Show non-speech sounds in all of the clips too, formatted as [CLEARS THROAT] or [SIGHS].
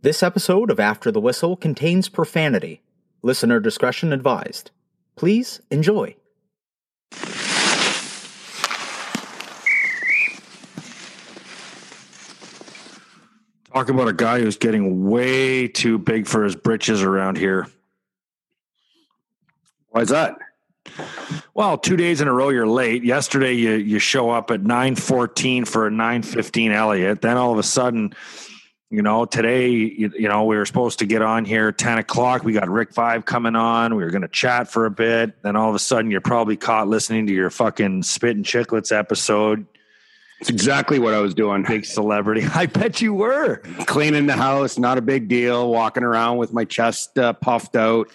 This episode of After the Whistle contains profanity. Listener discretion advised. Please enjoy. Talk about a guy who's getting way too big for his britches around here. Why is that? Well, two days in a row you're late. Yesterday you you show up at nine fourteen for a nine fifteen Elliott. Then all of a sudden, you know, today you, you know we were supposed to get on here ten o'clock. We got Rick Vaive coming on. We were going to chat for a bit. Then all of a sudden you're probably caught listening to your fucking spit and chicklets episode. It's exactly what I was doing. Big celebrity. [LAUGHS] I bet you were Cleaning the house, not a big deal. Walking around with my chest uh, puffed out.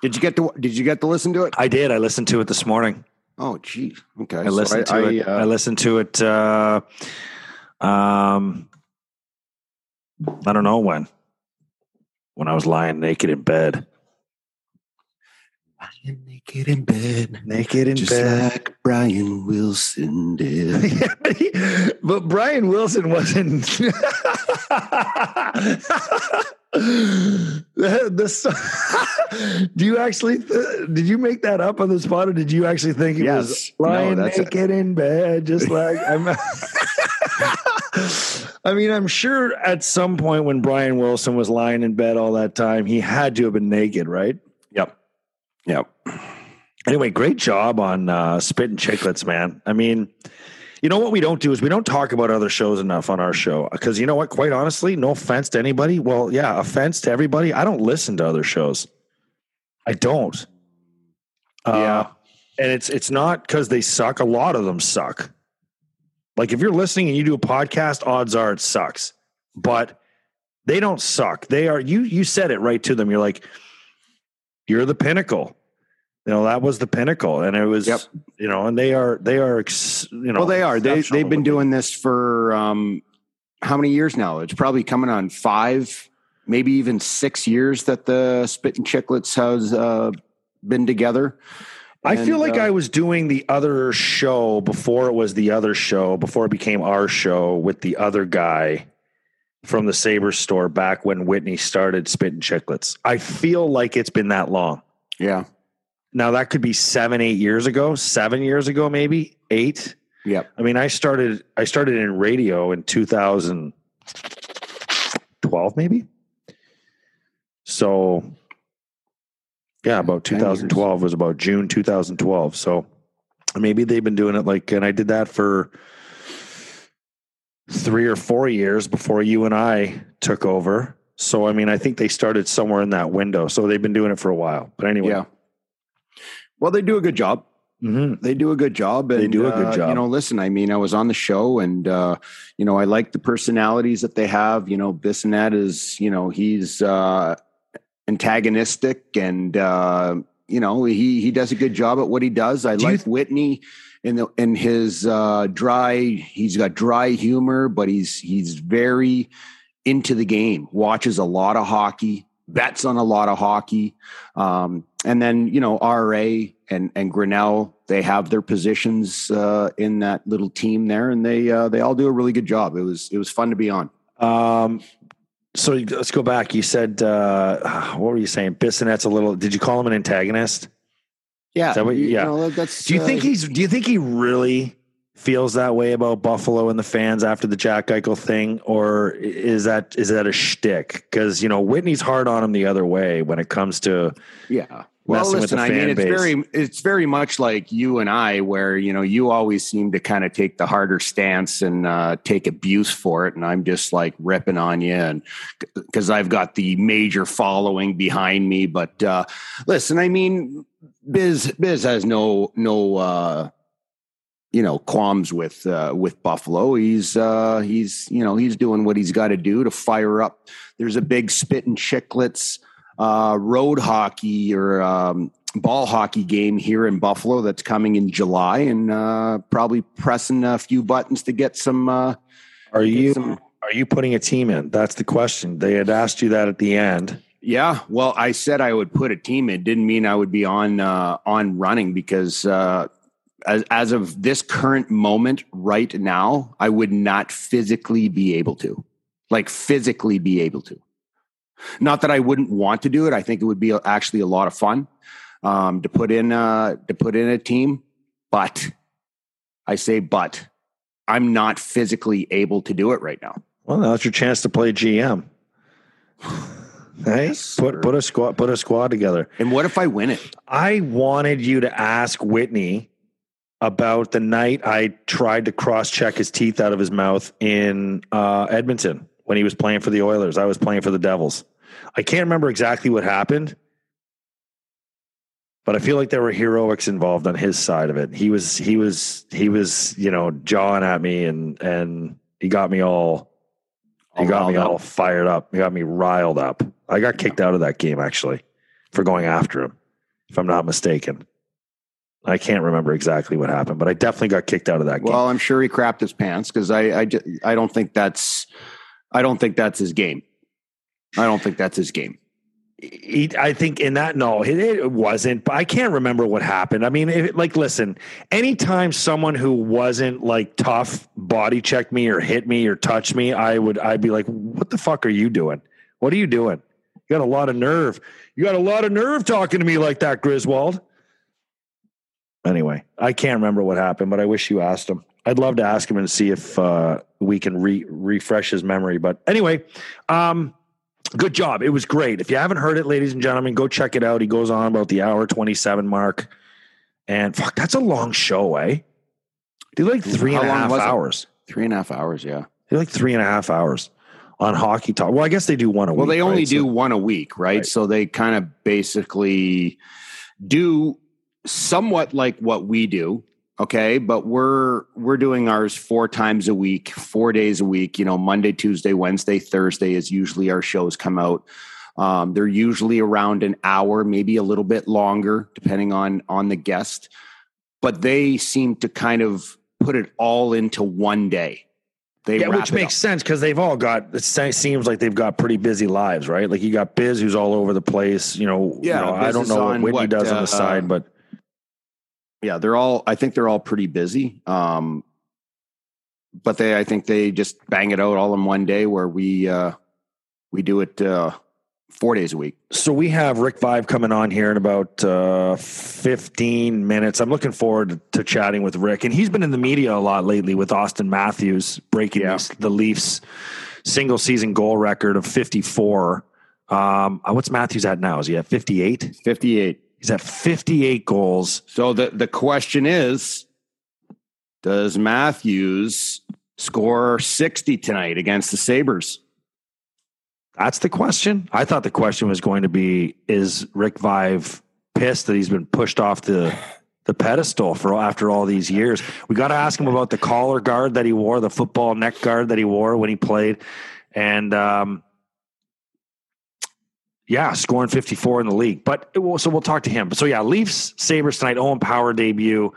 Did you get to Did you get to listen to it? I did. I listened to it this morning. Oh, geez. Okay. I listened so to it. uh, I listened to it. Uh, um, I don't know when. When I was lying naked in bed. lying naked in bed, Naked in just bed. like Brian Wilson did. [LAUGHS] but Brian Wilson wasn't. [LAUGHS] the, the [LAUGHS] do you actually th- did you make that up on the spot or did you actually think it was Yes. No, lying it. naked in bed just like I'm I mean I'm sure at some point when Brian Wilson was lying in bed all that time he had to have been naked right yep. Yep. Anyway, great job on uh, Spit and Chicklets, man. I mean, you know what we don't do is we don't talk about other shows enough on our show because you know what? Quite honestly, no offense to anybody. Well, yeah, offense to everybody. I don't listen to other shows. I don't. Uh, Yeah. and it's it's not because they suck. A lot of them suck. Like if you're listening and you do a podcast, odds are it sucks. But they don't suck. They are you. You said it right to them. You're like, you're the pinnacle. You know that was the pinnacle, and it was Yep. you know, and they are they are ex, you know. well, they are. They they've been it. doing this for um, how many years now? It's probably coming on five, maybe even six years that the Spit and Chicklets has uh, been together. I feel like uh, I was doing the other show before it was the other show, before it became our show with the other guy from the Saber store back when Whitney started spitting Chicklets. I feel like it's been that long. yeah, Now that could be seven, eight years ago, seven years ago, maybe eight. Yeah. I mean, I started I started in radio in 2012, maybe. So, yeah, about 10 years. 2012 was about June 2012. So maybe they've been doing it like, and I did that for three or four years before you and I took over. So I mean, I think they started somewhere in that window. So they've been doing it for a while. But anyway, Yeah. Well, they do a good job. Mhm. They do a good job. And, They do a good uh, job. You know, listen, I mean, I was on the show and, uh, you know, I like the personalities that they have. You know, Bissonnette is, you know, he's uh, antagonistic and, uh, you know, he, he does a good job at what he does. I Do like th- Whitney in the, in his uh, dry, he's got dry humor, but he's, he's very into the game, watches a lot of hockey, bets on a lot of hockey. Um, and then, you know, RA and, and Grinnell, they have their positions uh, in that little team there and they, uh, they all do a really good job. It was, it was fun to be on. Um, so let's go back. You said, uh, what were you saying? Bissonnette's a little, did you call him an antagonist? Yeah. Is that what you- yeah. know, that's, Do you uh, think he's, do you think he really feels that way about Buffalo and the fans after the Jack Eichel thing? Or is that, is that a shtick? Cause you know, Whitney's hard on him the other way when it comes to, Yeah. Well, listen, I mean, it's base. very, it's very much like you and I, where you know you always seem to kind of take the harder stance and uh, take abuse for it, and I'm just like ripping on you, and because I've got the major following behind me. But uh, listen, I mean, Biz Biz has no no uh, you know qualms with uh, with Buffalo. He's uh, he's you know he's doing what he's got to do to fire up. There's a big spit and chicklets uh, road hockey or um, ball hockey game here in Buffalo that's coming in July, and uh, probably pressing a few buttons to get some. Uh, are you, some- are you putting a team in? That's the question. They had asked you that at the end. Yeah, well, I said I would put a team in. Didn't mean I would be on uh, on running because uh, as as of this current moment, right now, I would not physically be able to. like physically be able to. Not that I wouldn't want to do it. I think it would be actually a lot of fun um, to put in uh, to put in a team, but I say but I'm not physically able to do it right now. Well, that's your chance to play GM. [SIGHS] Hey, Yes, put sir. put a squad put a squad together. And what if I win it? I wanted you to ask Whitney about the night I tried to cross check his teeth out of his mouth in uh, Edmonton when he was playing for the Oilers. I was playing for the Devils. I can't remember exactly what happened, but I feel like there were heroics involved on his side of it. He was he was he was you know jawing at me and and he got me all he All got me riled all fired up. He got me riled up. I got kicked out of that game actually for going after him, if I'm not mistaken. I can't remember exactly what happened, but I definitely got kicked out of that game. Well, I'm sure he crapped his pants because I, I, I don't think that's, I don't think that's his game. I don't think that's his game. He, I think in that no, it, it wasn't. But I can't remember what happened. I mean, if, like, listen, anytime someone who wasn't like tough body checked me or hit me or touched me, I would I'd be like, "What the fuck are you doing? What are you doing? You got a lot of nerve. You got a lot of nerve talking to me like that, Griswold." Anyway, I can't remember what happened, but I wish you asked him. I'd love to ask him and see if uh, we can re- refresh his memory. But anyway, um, good job. It was great. If you haven't heard it, ladies and gentlemen, go check it out. He goes on about the hour 27 mark. And fuck, that's a long show, eh? Did like three and a half was it? hours. Three and a half hours. Yeah. Did like three and a half hours on hockey talk. Well, I guess they do one a Well, week. Well, they only right? do So- one a week, right? Right. So they kind of basically do somewhat like what we do. Okay. But we're, we're doing ours four times a week, four days a week, you know, Monday, Tuesday, Wednesday, Thursday is usually our shows come out. Um, they're usually around an hour, maybe a little bit longer, depending on, on the guest, but they seem to kind of put it all into one day. They yeah, which makes up. sense because they've all got. It seems like they've got pretty busy lives, right? Like you got Biz, who's all over the place. You know, Yeah, you know, I don't know what on Whitney what, does on uh, the side, but yeah they're all i think they're all pretty busy um but they i think they just bang it out all in one day where we uh we do it uh four days a week so we have Rick Vaive coming on here in about uh, 15 minutes. I'm looking forward to chatting with Rick, and he's been in the media a lot lately with Auston Matthews breaking Yeah. the Leafs single season goal record of 54. Um, uh, what's Matthews at now? Is he at 58? 58 He's at 58 goals. so the the question is does matthews score 60 tonight against the sabres That's the question. I thought the question was going to be: Is Rick Vaive pissed that he's been pushed off the the pedestal for after all these years? We got to ask him about the collar guard that he wore, the football neck guard that he wore when he played, and um, yeah, scoring fifty four in the league. But will, so we'll talk to him. So yeah, Leafs Sabres tonight. Owen Power debut.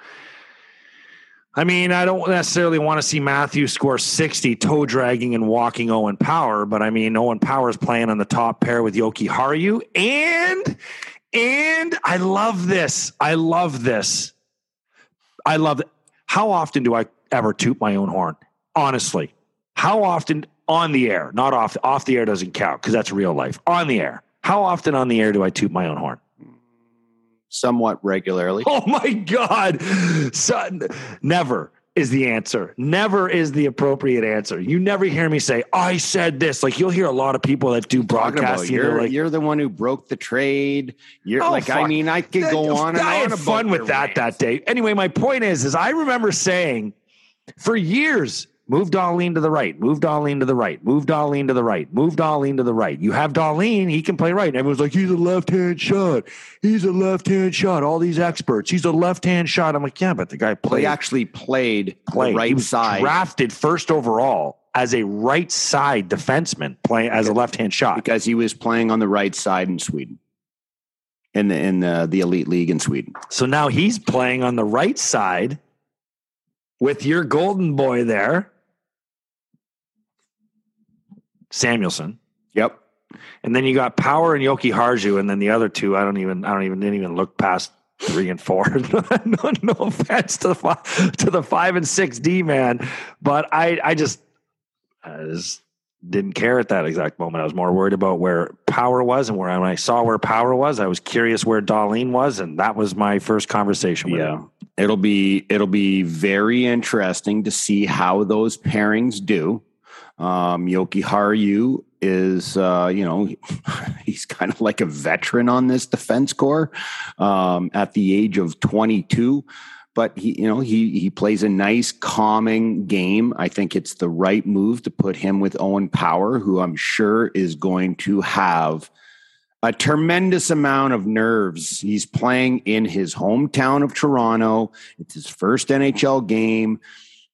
I mean, I don't necessarily want to see Matthew score 60 toe dragging and walking Owen Power, but I mean, Owen Power is playing on the top pair with Jokiharju. And, and I love this. I love this. I love it. How often do I ever toot my own horn? Honestly, how often on the air, not off, off the air doesn't count because that's real life. On the air. How often on the air do I toot my own horn? somewhat regularly [LAUGHS] Oh my God. Son, never is the answer. Never is the appropriate answer. You never hear me say, I said this. Like you'll hear a lot of people that do broadcasting. you're, like, you're the one who broke the trade. You're Oh, like, I mean, I could go on and I on had fun with that rants. that day. Anyway, my point is, is I remember saying for years, move Dahlin to the right, move Dahlin to the right, move Dahlin to the right, move Dahlin to the right. You have Dahlin, he can play right. And everyone's like, he's a left hand shot. He's a left hand shot. All these experts, he's a left hand shot. I'm like, yeah, but the guy played. he actually played, played. right side drafted first overall as a right side defenseman playing as a left hand shot. because he was playing on the right side in Sweden, in the in the, the elite league in Sweden. So now he's playing on the right side with your golden boy there, Samuelsson. Yep. And then you got Power and Jokiharju, and then the other two, I don't even, I don't even, didn't even look past three and four. [LAUGHS] no, no offense to the five, to the five and six D man, but I, I just, I just didn't care at that exact moment. I was more worried about where power was, and where when I saw where power was, I was curious where Dahlin was, and that was my first conversation with Yeah. him. It'll be it'll be very interesting to see how those pairings do. Um, Jokiharju is, uh, you know, [LAUGHS] he's kind of like a veteran on this defense corps um, at the age of 22. But he, you know, he he plays a nice, calming game. I think it's the right move to put him with Owen Power, who I'm sure is going to have a tremendous amount of nerves. He's playing in his hometown of Toronto. It's his first NHL game.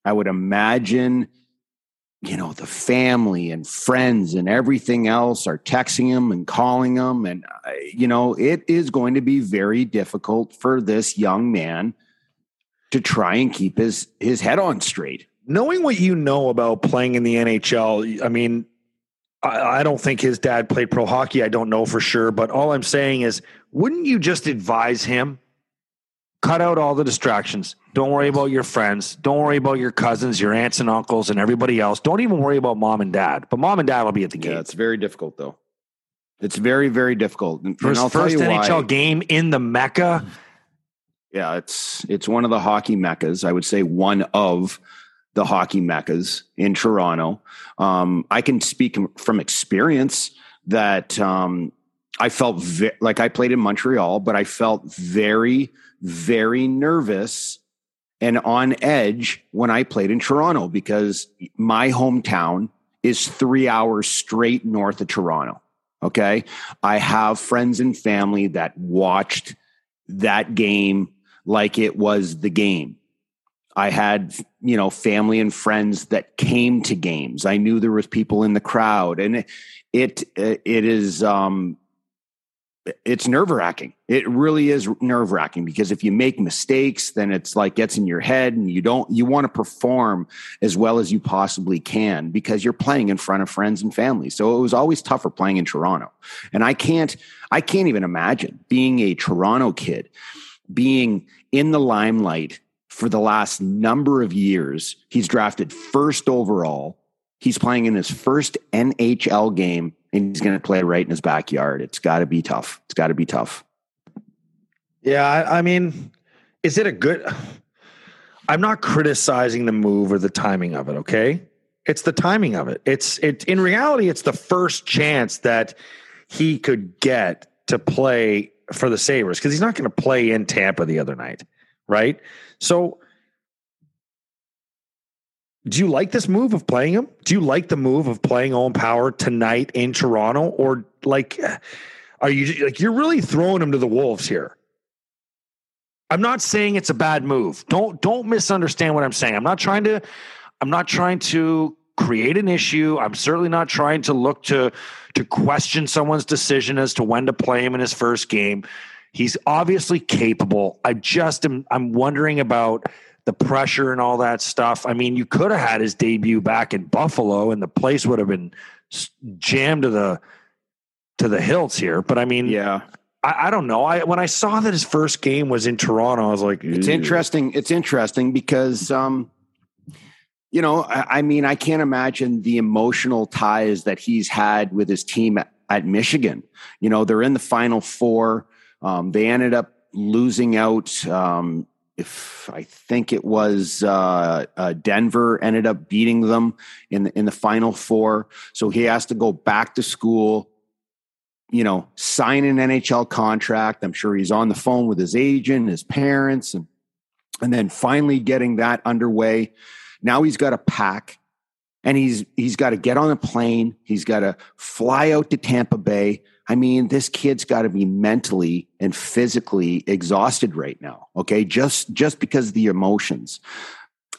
I would imagine, you know, the family and friends and everything else are texting him and calling him. And, uh, you know, it is going to be very difficult for this young man to try and keep his, his head on straight. Knowing what you know about playing in the NHL, I mean, I, I don't think his dad played pro hockey. I don't know for sure, but all I'm saying is, wouldn't you just advise him? Cut out all the distractions. Don't worry about your friends. Don't worry about your cousins, your aunts and uncles, and everybody else. Don't even worry about mom and dad. But mom and dad will be at the game. Yeah, it's very difficult though. It's very, very difficult. And, For and first NHL why. game in the Mecca. Yeah, it's it's one of the hockey meccas. I would say one of the hockey meccas in Toronto. Um, I can speak from experience that um, I felt like I played in Montreal, but I felt very, very nervous and on edge when I played in Toronto because my hometown is three hours straight north of Toronto. Okay. I have friends and family that watched that game like it was the game. I had, you know, family and friends that came to games. I knew there was people in the crowd and it, it, it is, um, it's nerve wracking. It really is nerve wracking because if you make mistakes, then it's like gets in your head and you don't, you want to perform as well as you possibly can because you're playing in front of friends and family. So it was always tougher playing in Toronto. And I can't, I can't even imagine being a Toronto kid, being in the limelight for the last number of years. He's drafted first overall. He's playing in his first NHL game and he's going to play right in his backyard. It's got to be tough. It's got to be tough. Yeah, I, I mean, is it a good? [SIGHS] I'm not criticizing the move or the timing of it. Okay, it's the timing of it. It's it. In reality, it's the first chance that he could get to play for the Sabres because he's not going to play in Tampa the other night, right? So. Do you like this move of playing him? Do you like the move of playing Owen Power tonight in Toronto, or like, are you like you're really throwing him to the wolves here? I'm not saying it's a bad move. Don't don't misunderstand what I'm saying. I'm not trying to I'm not trying to create an issue. I'm certainly not trying to look to to question someone's decision as to when to play him in his first game. He's obviously capable. I just am I'm wondering about the pressure and all that stuff. I mean, you could have had his debut back in Buffalo and the place would have been jammed to the to the hilts here, but I mean, Yeah. I, I don't know. I when I saw that his first game was in Toronto, I was like, It's interesting. It's interesting because, um, you know, I, I mean, I can't imagine the emotional ties that he's had with his team at, at Michigan. You know, they're in the Final Four. Um, they ended up losing out. Um, if I think it was uh, uh, Denver ended up beating them in the, in the Final Four, so he has to go back to school you know, sign an NHL contract. I'm sure he's on the phone with his agent, his parents, and and then finally getting that underway. Now he's got to pack and he's he's got to get on a plane. He's got to fly out to Tampa Bay. I mean, this kid's got to be mentally and physically exhausted right now. Okay, just just because of the emotions.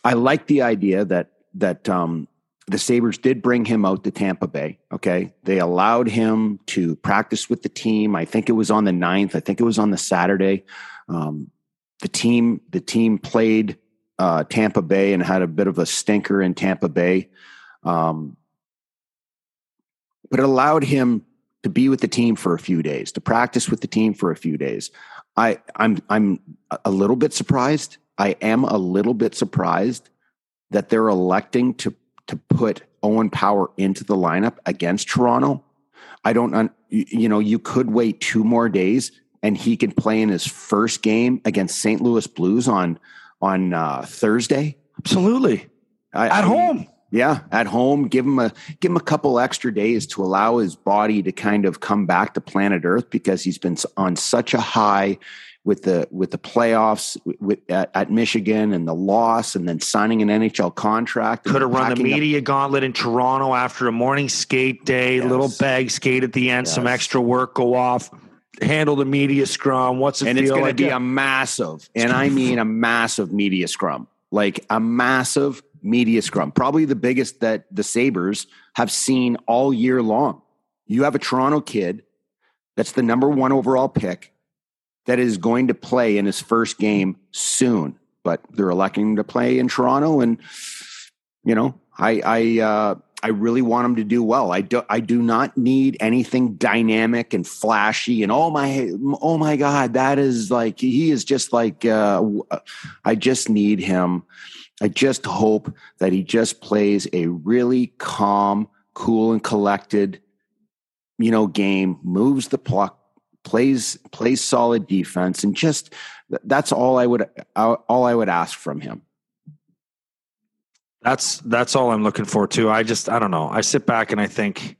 I like the idea that that um, the Sabres did bring him out to Tampa Bay. Okay. They allowed him to practice with the team. I think it was on the 9th. I think it was on the Saturday. Um, the team, the team played uh, Tampa Bay and had a bit of a stinker in Tampa Bay. Um, but it allowed him to be with the team for a few days, to practice with the team for a few days. I, I'm, I'm a little bit surprised. I am a little bit surprised that they're electing to to put Owen Power into the lineup against Toronto. I don't, you know, you could wait two more days and he can play in his first game against St. Louis Blues on on uh, Thursday. Absolutely, I, at I, home. Yeah, at home. Give him a give him a couple extra days to allow his body to kind of come back to planet Earth because he's been on such a high with the with the playoffs with, at, at, Michigan and the loss, and then signing an NHL contract. Could have run the media up. gauntlet in Toronto after a morning skate day, yes. little bag skate at the end, yes. some extra work go off. Handle the media scrum. What's it and it's going like? to be a massive, [LAUGHS] and I mean a massive media scrum, like a massive media scrum, probably the biggest that the Sabres have seen all year long. You have a Toronto kid that's the number one overall pick that is going to play in his first game soon, but they're electing to play in Toronto. And, you know, I, I, uh, I really want him to do well. I do. I do not need anything dynamic and flashy. And oh my, oh my God, that is like he is just like. Uh, I just need him. I just hope that he just plays a really calm, cool, and collected, you know, game. Moves the puck plays plays solid defense, and just that's all I would uh, all I would ask from him. That's that's all I'm looking for too. I just I don't know. I sit back and I think,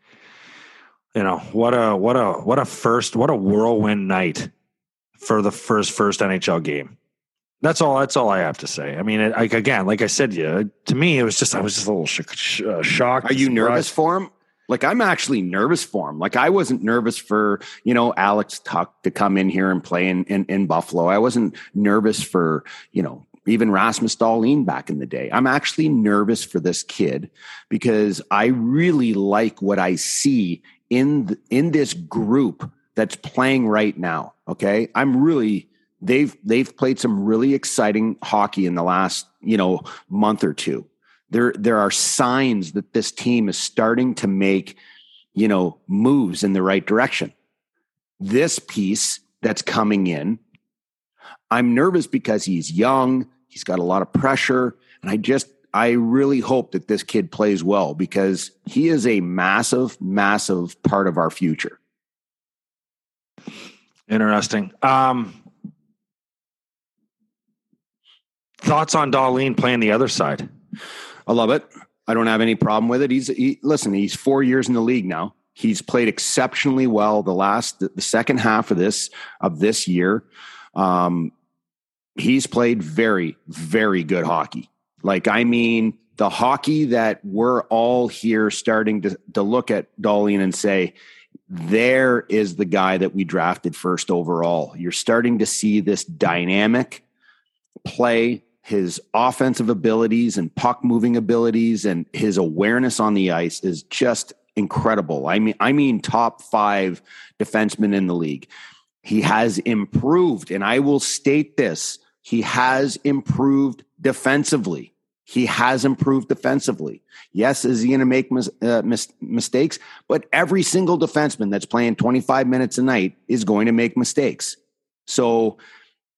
you know, what a what a what a first what a whirlwind night for the first first NHL game. That's all. That's all I have to say. I mean, it, like again, like I said, yeah. To me, it was just I was just a little sh- sh- uh, shocked. Are you nervous for him? Like I'm actually nervous for him. Like I wasn't nervous for, you know, Alex Tuch to come in here and play in, in, in Buffalo. I wasn't nervous for, you know, even Rasmus Dahlin back in the day. I'm actually nervous for this kid because I really like what I see in the, in this group that's playing right now. Okay, I'm really they've they've played some really exciting hockey in the last you know month or two. There there are signs that this team is starting to make you know moves in the right direction. This piece that's coming in i'm nervous because he's young he's got a lot of pressure and i just i really hope that this kid plays well because he is a massive massive part of our future. Interesting. Um thoughts on Dahlin playing the other side I love it. I don't have any problem with it. He's he, listen. He's four years in the league now. He's played exceptionally well the last the, second half of this of this year. Um, he's played very very good hockey. Like I mean, the hockey that we're all here starting to to look at Dahlin and say, there is the guy that we drafted first overall. You're starting to see this dynamic play his offensive abilities and puck moving abilities and his awareness on the ice is just incredible. I mean, I mean, top five defenseman in the league. He has improved, and I will state this: he has improved defensively. He has improved defensively. Yes, is he going to make mis- uh, mis- mistakes? But every single defenseman that's playing 25 minutes a night is going to make mistakes. So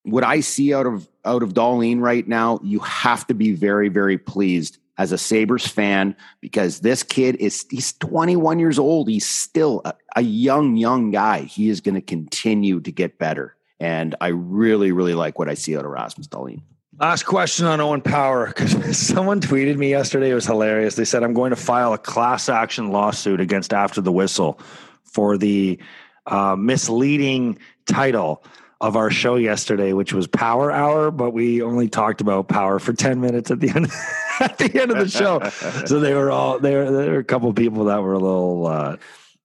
what I see out of out of Dahlin right now, you have to be very, very pleased as a Sabres fan because this kid is he's 21 years old. He's still a, a young, young guy. He is going to continue to get better. And I really, really like what I see out of Rasmus Dahlin. Last question on Owen Power because [LAUGHS] someone tweeted me yesterday. It was hilarious. They said, I'm going to file a class action lawsuit against After the Whistle for the uh, misleading title of our show yesterday, which was Power Hour, but we only talked about power for ten minutes at the end [LAUGHS] at the end of the show. [LAUGHS] so they were all there. There were a couple of people that were a little uh,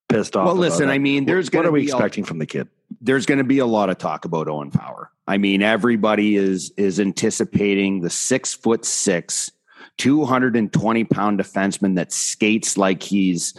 pissed off. Well, listen, I mean, there's what are we expecting from the kid? There's going to be a lot of talk about Owen Power. I mean, everybody is is anticipating the six foot six, two hundred and twenty pound defenseman that skates like he's,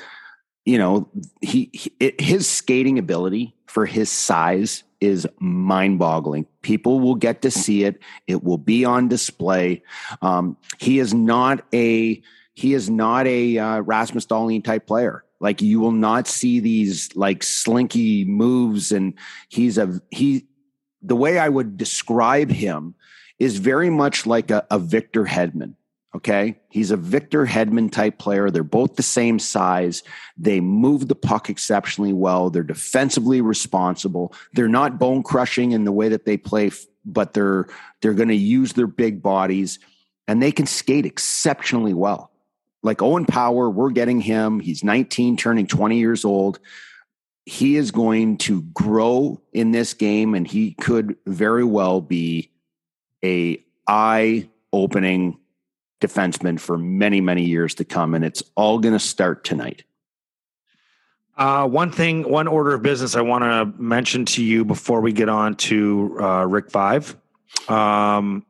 you know, he, he his skating ability for his size is mind boggling. People will get to see it. It will be on display. Um, he is not a, he is not a uh, Rasmus Dahlin type player. Like you will not see these like slinky moves. And he's a, he, the way I would describe him is very much like a, a Victor Hedman. Okay. He's a Victor Hedman type player. They're both the same size. They move the puck exceptionally well. They're defensively responsible. They're not bone crushing in the way that they play, but they're, they're going to use their big bodies and they can skate exceptionally well. Like Owen Power, we're getting him. He's 19, turning 20 years old. He is going to grow in this game and he could very well be a eye opening defenseman for many, many years to come. And it's all going to start tonight. Uh, one thing, one order of business I want to mention to you before we get on to uh, Rick Vaive, Um,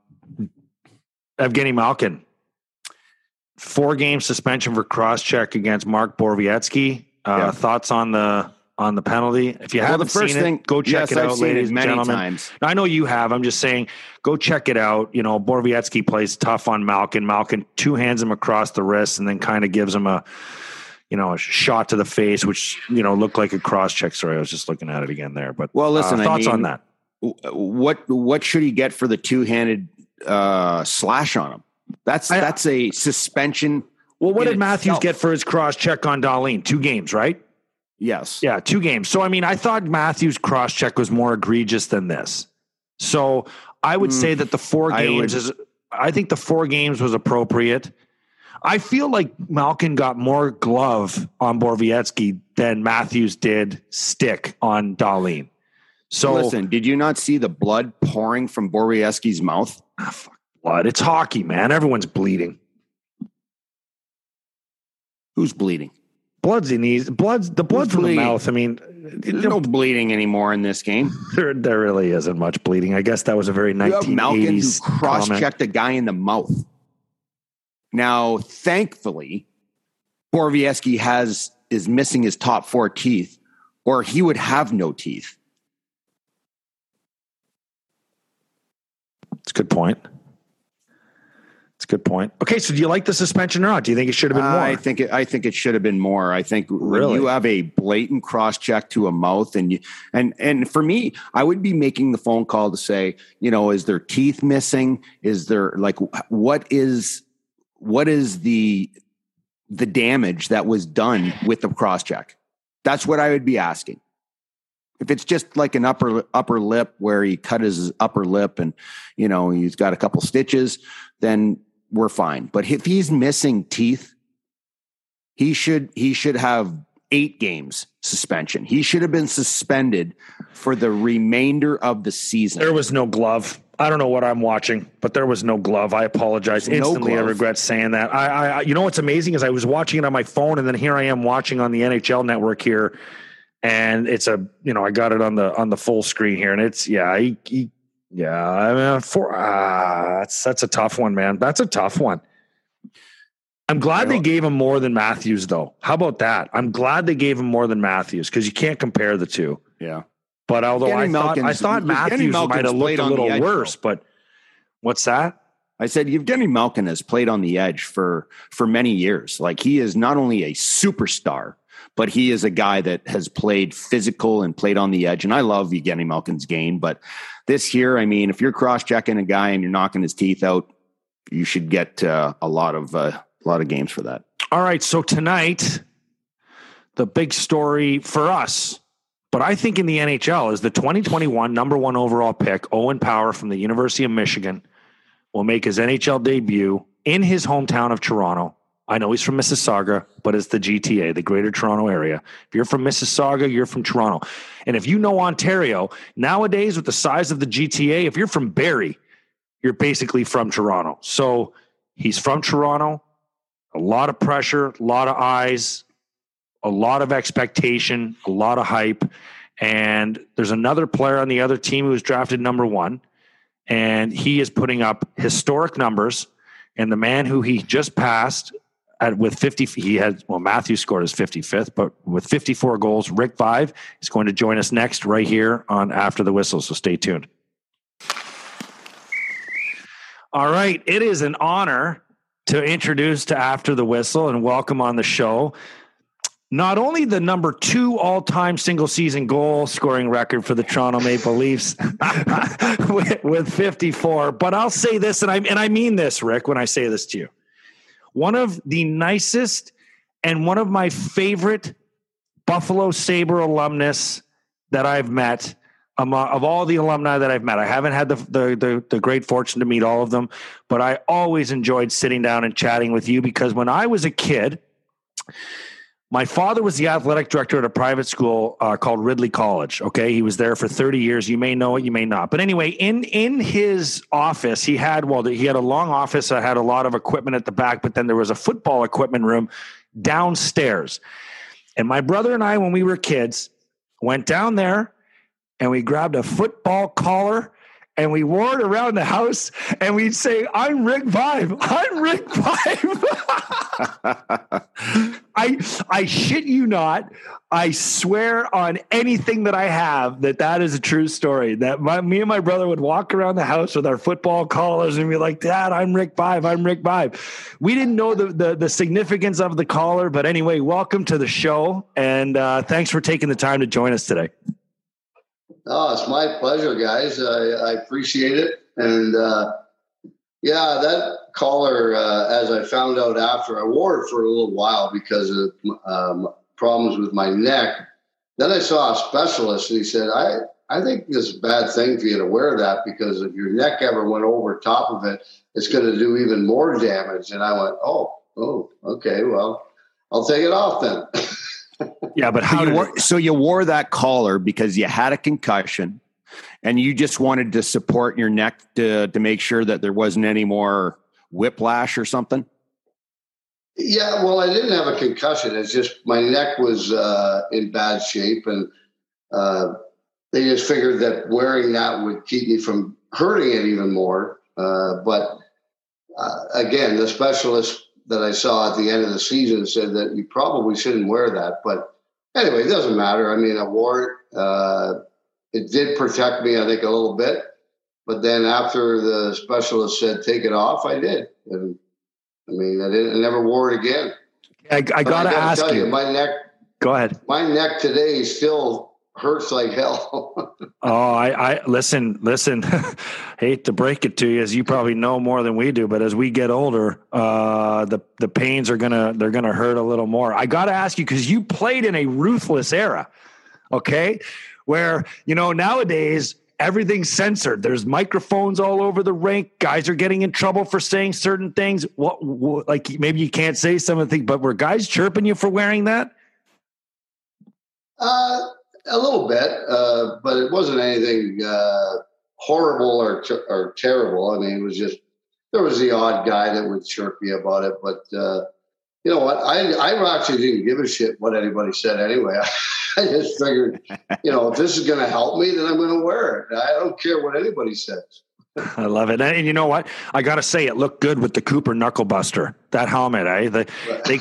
Evgeny Malkin, four game suspension for cross check against Mark Borowiecki. Uh, yeah. Thoughts on the on the penalty. If you well, haven't seen thing, it, go check yes, it out, ladies it and gentlemen. Times. I know you have. I'm just saying, go check it out. You know, Borowiecki plays tough on Malkin. Malkin two hands him across the wrist and then kind of gives him a, you know, a shot to the face, which you know looked like a cross check. Sorry, I was just looking at it again there. But well, listen, uh, thoughts I mean, on that? What what should he get for the two handed uh, slash on him? That's I, that's a suspension. Well, what did Matthews itself. get for his cross check on Dahlin? Two games, right? Yes. Yeah, two games. So I mean, I thought Matthews' cross check was more egregious than this. So I would mm, say that the four games is I think the four games was appropriate. I feel like Malkin got more glove on Borowiecki than Matthews did stick on Dahlin. So listen, did you not see the blood pouring from Borowiecki's mouth? Ah, fuck blood. It's hockey, man. Everyone's bleeding. Who's bleeding? Blood's in these. Blood's the blood from the mouth. I mean, there's no bleeding anymore in this game. [LAUGHS] There, there really isn't much bleeding. I guess that was a very 1980s Malkin who cross-checked a guy in the mouth. Now, thankfully, Borowiecki has is missing his top four teeth, or he would have no teeth. It's a good point. Good point. Okay, so do you like the suspension or not? Do you think it should have been more? I think it, I think it should have been more. I think really? when you have a blatant cross check to a mouth, and you and and for me, I would be making the phone call to say, you know, is there teeth missing? Is there like what is what is the the damage that was done with the cross check? That's what I would be asking. If it's just like an upper upper lip where he cut his upper lip and you know he's got a couple stitches, then we're fine. But if he's missing teeth, he should he should have eight games suspension. He should have been suspended for the remainder of the season. There was no glove. I don't know what I'm watching, but there was no glove. I apologize There's instantly. No I regret saying that. I, I, you know what's amazing is I was watching it on my phone, and then here I am watching on the NHL Network here, and it's a you know I got it on the on the full screen here, and it's yeah he, he yeah, I mean, for uh, that's that's a tough one, man. That's a tough one. I'm glad they gave him more than Matthews, though. How about that? I'm glad they gave him more than Matthews because you can't compare the two. Yeah. But although I thought I thought Matthews might have looked a little edge, worse, though. but what's that? I said Evgeny Malkin has played on the edge for for many years. Like he is not only a superstar, but he is a guy that has played physical and played on the edge. And I love Evgeny Malkin's game, but this year, I mean, if you're cross checking a guy and you're knocking his teeth out, you should get uh, a lot of uh, a lot of games for that. All right, so tonight, the big story for us, but I think in the NHL is the 2021 number one overall pick, Owen Power from the University of Michigan, will make his NHL debut in his hometown of Toronto I know he's from Mississauga, but it's the GTA, the Greater Toronto Area. If you're from Mississauga, you're from Toronto. And if you know Ontario, nowadays with the size of the GTA, if you're from Barrie, you're basically from Toronto. So he's from Toronto. A lot of pressure, a lot of eyes, a lot of expectation, a lot of hype. And there's another player on the other team who was drafted number one, and he is putting up historic numbers. And the man who he just passed at, with 50, he had, well, Matthew scored his 55th, but with 54 goals, Rick Vaive is going to join us next right here on After the Whistle. So stay tuned. All right. It is an honor to introduce to After the Whistle and welcome on the show not only the number two all time single season goal scoring record for the Toronto Maple Leafs [LAUGHS] with, with, 54, but I'll say this, and I, and I mean this, Rick, when I say this to you one of the nicest and one of my favorite Buffalo Sabre alumnus that I've met. Um, of all the alumni that I've met, I haven't had the, the, the the great fortune to meet all of them, but I always enjoyed sitting down and chatting with you because when I was a kid, my father was the athletic director at a private school uh, called Ridley College. Okay, he was there for 30 years. You may know it, you may not. But anyway, in in his office, he had well, he had a long office that had a lot of equipment at the back, but then there was a football equipment room downstairs. And my brother and I, when we were kids, went down there and we grabbed a football collar and we wore it around the house and we'd say, I'm Rick Vaive. I'm Rick Vaive. [LAUGHS] I I shit you not. I swear on anything that I have that that is a true story. That my, me and my brother would walk around the house with our football collars and be like, Dad, I'm Rick Vaive. I'm Rick Vaive. We didn't know the, the, the significance of the collar, but anyway, welcome to the show. And uh, thanks for taking the time to join us today. Oh, it's my pleasure, guys. I, I appreciate it. And uh, yeah, that collar, uh, as I found out after, I wore it for a little while because of um, problems with my neck. Then I saw a specialist and he said, I, I think it's a bad thing for you to wear that because if your neck ever went over top of it, it's going to do even more damage. And I went, oh, oh, okay, well, I'll take it off then. [LAUGHS] yeah, but how you wore, so you wore that collar because you had a concussion and you just wanted to support your neck to to make sure that there wasn't any more whiplash or something? Yeah, well, I didn't have a concussion. It's just my neck was uh, in bad shape, and uh, they just figured that wearing that would keep me from hurting it even more. Uh, but uh, again, the specialist that I saw at the end of the season said that you probably shouldn't wear that. But anyway, it doesn't matter. I mean, I wore it. Uh, it did protect me, I think, a little bit. But then after the specialist said take it off, I did. And I mean, I didn't. I never wore it again. I, I gotta, ask you, you, my neck. Go ahead. My neck today is still hurts like hell. [LAUGHS] oh, I, I listen, listen. [LAUGHS] hate to break it to you, as you probably know more than we do, but as we get older, uh, the the pains are gonna they're gonna hurt a little more. I got to ask you because you played in a ruthless era, okay, where you know nowadays everything's censored. There's microphones all over the rink. Guys are getting in trouble for saying certain things. What, what like maybe you can't say some of the things, but were guys chirping you for wearing that? Uh, a little bit, uh, but it wasn't anything uh, horrible or ter- or terrible. I mean, it was just there was the odd guy that would chirp me about it, but uh, you know what? I I actually didn't give a shit what anybody said anyway. [LAUGHS] I just figured, you know, if this is going to help me, then I'm going to wear it. I don't care what anybody says. [LAUGHS] I love it, and you know what? I got to say, it looked good with the Cooper Knucklebuster. That helmet, eh? The, they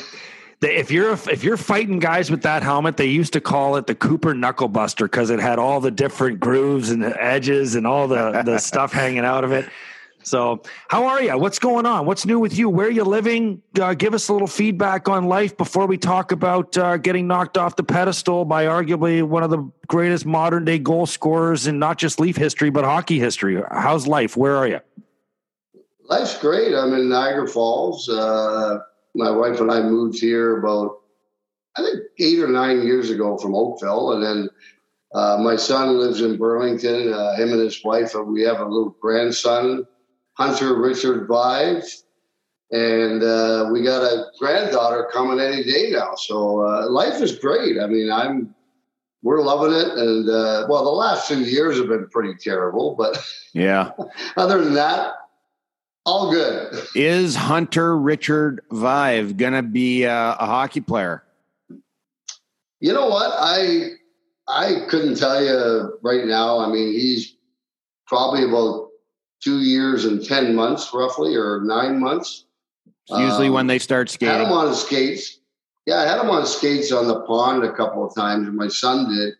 if you're if you're fighting guys with that helmet, they used to call it the Cooper Knucklebuster because it had all the different grooves and the edges and all the the [LAUGHS] stuff hanging out of it. So, how are you? What's going on? What's new with you? Where are you living? Uh, give us a little feedback on life before we talk about uh, getting knocked off the pedestal by arguably one of the greatest modern day goal scorers in not just Leaf history but hockey history. How's life? Where are you? Life's great. I'm in Niagara Falls. Uh, my wife and I moved here about, I think, eight or nine years ago from Oakville. And then uh, my son lives in Burlington, uh, him and his wife. And we have a little grandson, Hunter Richard Vaive. And uh, we got a granddaughter coming any day now. So uh, life is great. I mean, I'm we're loving it. And uh, well, the last few years have been pretty terrible, but yeah. [LAUGHS] other than that, all good. Is Hunter Richard Vaive going to be a, a hockey player? You know what? I I couldn't tell you right now. I mean, he's probably about two years and 10 months, roughly, or nine months. usually um, when they start skating. Had him on skates. Yeah, I had him on skates on the pond a couple of times, and my son did.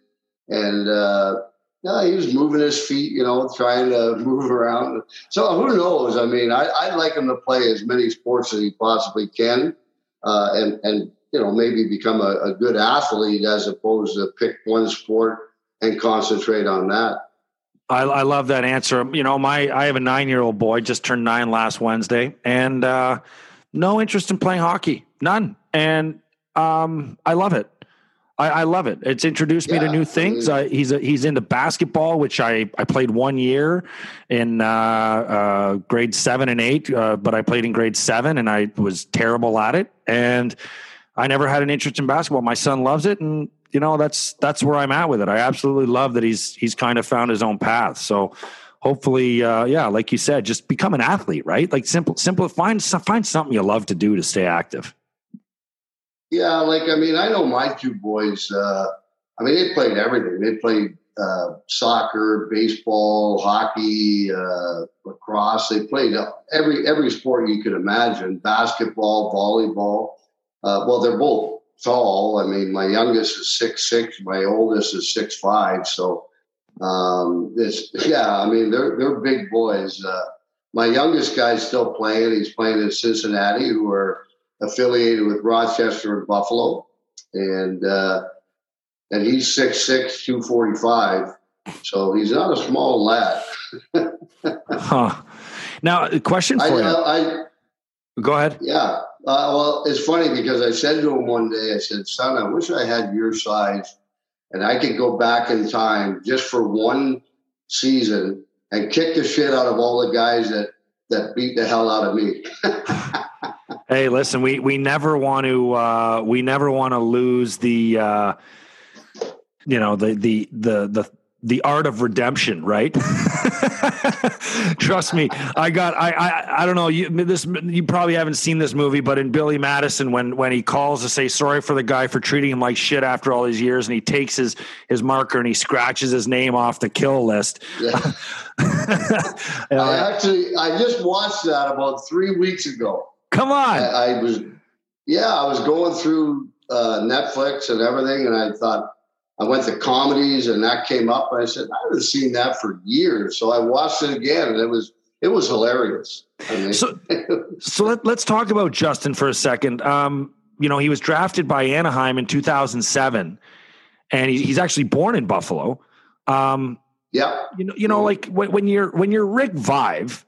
And uh, yeah, he was moving his feet, you know, trying to [LAUGHS] move around. So who knows? I mean, I, would like him to play as many sports as he possibly can, uh, and and you know maybe become a, a, good athlete as opposed to pick one sport and concentrate on that. I, I love that answer. You know, my I have a nine year old boy just turned nine last Wednesday, and uh, no interest in playing hockey, none, and um, I love it. I, I love it. It's introduced me to new things. I, he's a, he's into basketball, which I, I played one year in uh, uh, grade seven and eight, uh, but I played in grade seven and I was terrible at it. And I never had an interest in basketball. My son loves it, and you know that's that's where I'm at with it. I absolutely love that he's he's kind of found his own path. So hopefully, uh, yeah, like you said, just become an athlete, right? Like simple, simple. Find find something you love to do to stay active. Yeah, like I mean, I know my two boys. Uh, I mean, they played everything. They played uh, soccer, baseball, hockey, uh, lacrosse. They played every every sport you could imagine. Basketball, volleyball. Uh, well, they're both tall. I mean, my youngest is six six. My oldest is six five. So um, it's [LAUGHS] yeah. I mean, they're they're big boys. Uh, my youngest guy's still playing. He's playing in Cincinnati, who are affiliated with Rochester and Buffalo, and uh, and he's 6'6", 245. So he's not a small lad. [LAUGHS] Huh. Now, a question for I, you. I, Go ahead. yeah. Uh, well, it's funny because I said to him one day, I said, "Son, I wish I had your size, and I could go back in time just for one season and kick the shit out of all the guys that that beat the hell out of me." [LAUGHS] Hey, listen, we we never want to uh, we never want to lose the uh, you know the the the the the art of redemption, right? [LAUGHS] Trust me, I got I I I don't know you this you probably haven't seen this movie, but in Billy Madison when when he calls to say sorry for the guy for treating him like shit after all these years, and he takes his his marker and he scratches his name off the kill list. Yeah. [LAUGHS] I- actually I just watched that about three weeks ago. Come on, I, I was, yeah, I was going through uh, Netflix and everything, and I thought I went to comedies, and that came up, and I said I haven't seen that for years, so I watched it again, and it was it was hilarious. I mean, So- [LAUGHS] So let, let's talk about Justin for a second. Um, you know, he was drafted by Anaheim in 2007, and he, he's actually born in Buffalo. Um, yeah, you know, you know, like when, when you're when you're Rick Vaive,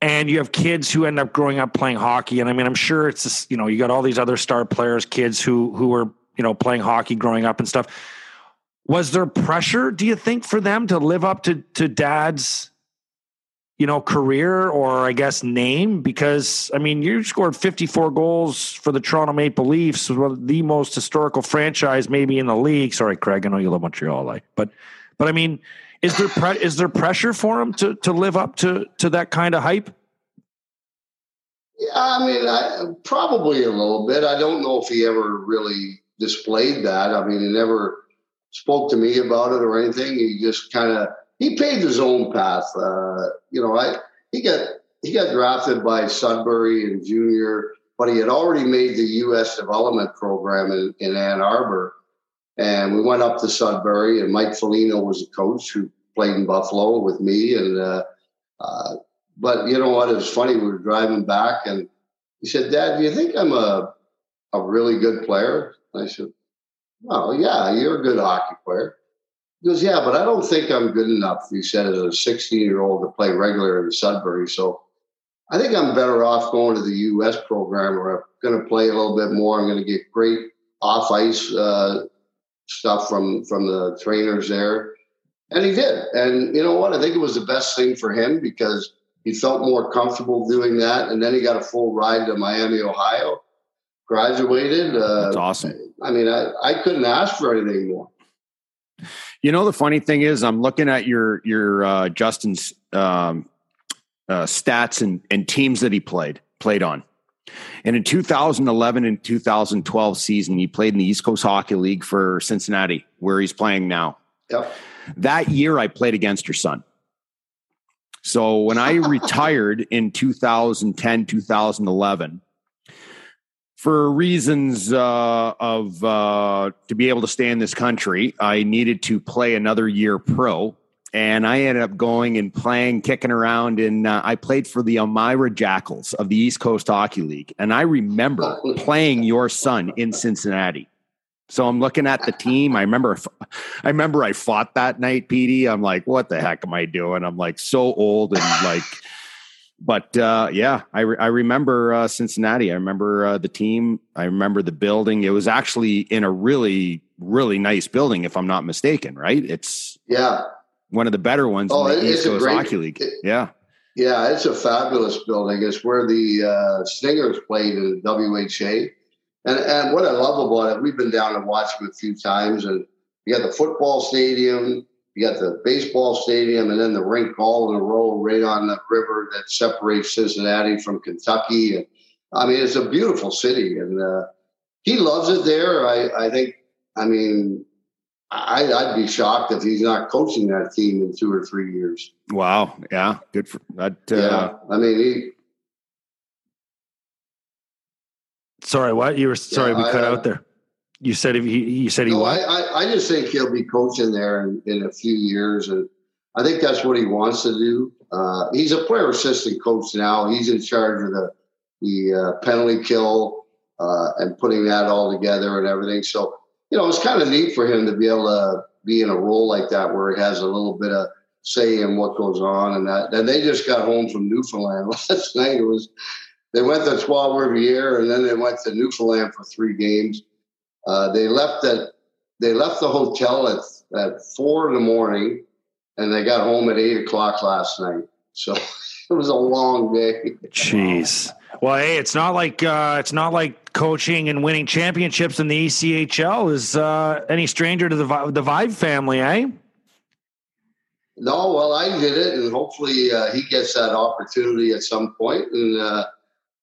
and you have kids who end up growing up playing hockey, and I mean, I'm sure it's just, you know, you got all these other star players, kids who who are you know playing hockey growing up and stuff. Was there pressure? Do you think for them to live up to to dad's you know, career or I guess name? Because I mean, you scored 54 goals for the Toronto Maple Leafs, the most historical franchise maybe in the league. Sorry, Craig, I know you love Montreal, like, but but I mean, is there pre- is there pressure for him to to live up to to that kind of hype? yeah. I mean, I, probably a little bit. I don't know if he ever really displayed that. I mean, he never spoke to me about it or anything. He just kind of he paved his own path. Uh, you know, I he got he got drafted by Sudbury and junior, but he had already made the U.S. development program in, in Ann Arbor, and we went up to Sudbury, and Mike Foligno was the coach who played in Buffalo with me, and uh, uh, but you know what? It was funny. We were driving back, and he said, "Dad, do you think I'm a a really good player?" I said, "Well, yeah, you're a good hockey player." He goes, "Yeah, but I don't think I'm good enough." He said, "As a 16 year old to play regular in Sudbury, so I think I'm better off going to the U.S. program where I'm going to play a little bit more. I'm going to get great off ice uh, stuff from from the trainers there." And he did. And you know what? I think it was the best thing for him because he felt more comfortable doing that. And then he got a full ride to Miami, Ohio, graduated. Uh, That's awesome. I mean, I, I couldn't ask for anything more. You know, the funny thing is, I'm looking at your your uh, Justin's um, uh, stats and, and teams that he played played on. And in 2011 and 2012 season, he played in the East Coast Hockey League for Cincinnati, where he's playing now. Yep. That year, I played against your son. So when I [LAUGHS] retired in 2010, 2011, for reasons uh, of uh, to be able to stay in this country, I needed to play another year pro, and I ended up going and playing, kicking around, and uh, I played for the Elmira Jackals of the East Coast Hockey League, and I remember playing your son in Cincinnati. So I'm looking at the team. I remember, I remember I fought that night, Petey. I'm like, what the heck am I doing? I'm like so old and [LAUGHS] like but uh, yeah, I, re- I remember uh, Cincinnati. I remember uh, the team. I remember the building. It was actually in a really, really nice building, if I'm not mistaken. Right? It's yeah, one of the better ones Oh, in the East Coast great- Hockey League. it- yeah, yeah. It's a fabulous building. It's where the uh, Stingers played in the WHA, and and what I love about it, we've been down and watched them a few times, and you got the football stadium, you got the baseball stadium, and then the rink all in a row right on the river that separates Cincinnati from Kentucky. And I mean, it's a beautiful city, and uh, he loves it there. I, I think. I mean, I, I'd be shocked if he's not coaching that team in two or three years. wow, yeah, good for that. Uh, Yeah, I mean, he. Sorry, what you were? Sorry, we cut uh, out there. You said if he, you said he No. I, I, I just think he'll be coaching there in, in a few years, and I think that's what he wants to do. Uh, he's a player assistant coach now. He's in charge of the the uh, penalty kill uh, and putting that all together and everything. So you know, it's kind of neat for him to be able to be in a role like that where he has a little bit of say in what goes on and that. And they just got home from Newfoundland [LAUGHS] last night. It was they went to Trois Rivières and then they went to Newfoundland for three games. Uh, they left at they left the hotel at at four in the morning, and they got home at eight o'clock last night. So [LAUGHS] it was a long day. Jeez. Well, hey, it's not like uh, it's not like coaching and winning championships in the ECHL is uh, any stranger to the the Vaive family, eh? No, well, I did it, and hopefully uh, he gets that opportunity at some point. And uh,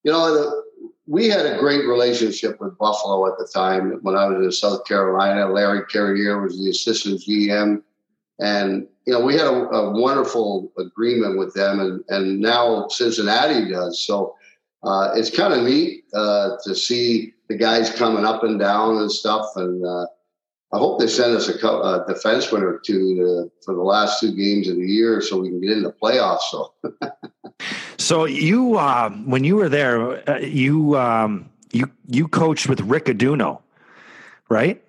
you know, the, we had a great relationship with Buffalo at the time when I was in South Carolina. Larry Carrier was the assistant GM, and you know, we had a, a wonderful agreement with them, and and now Cincinnati does. So uh, it's kind of neat uh, to see the guys coming up and down and stuff, and. Uh, I hope they send us a, co- a or two to, for the last two games of the year so we can get in the playoffs. So [LAUGHS] So you, uh, when you were there, uh, you um, you you coached with Rick Adduono, right?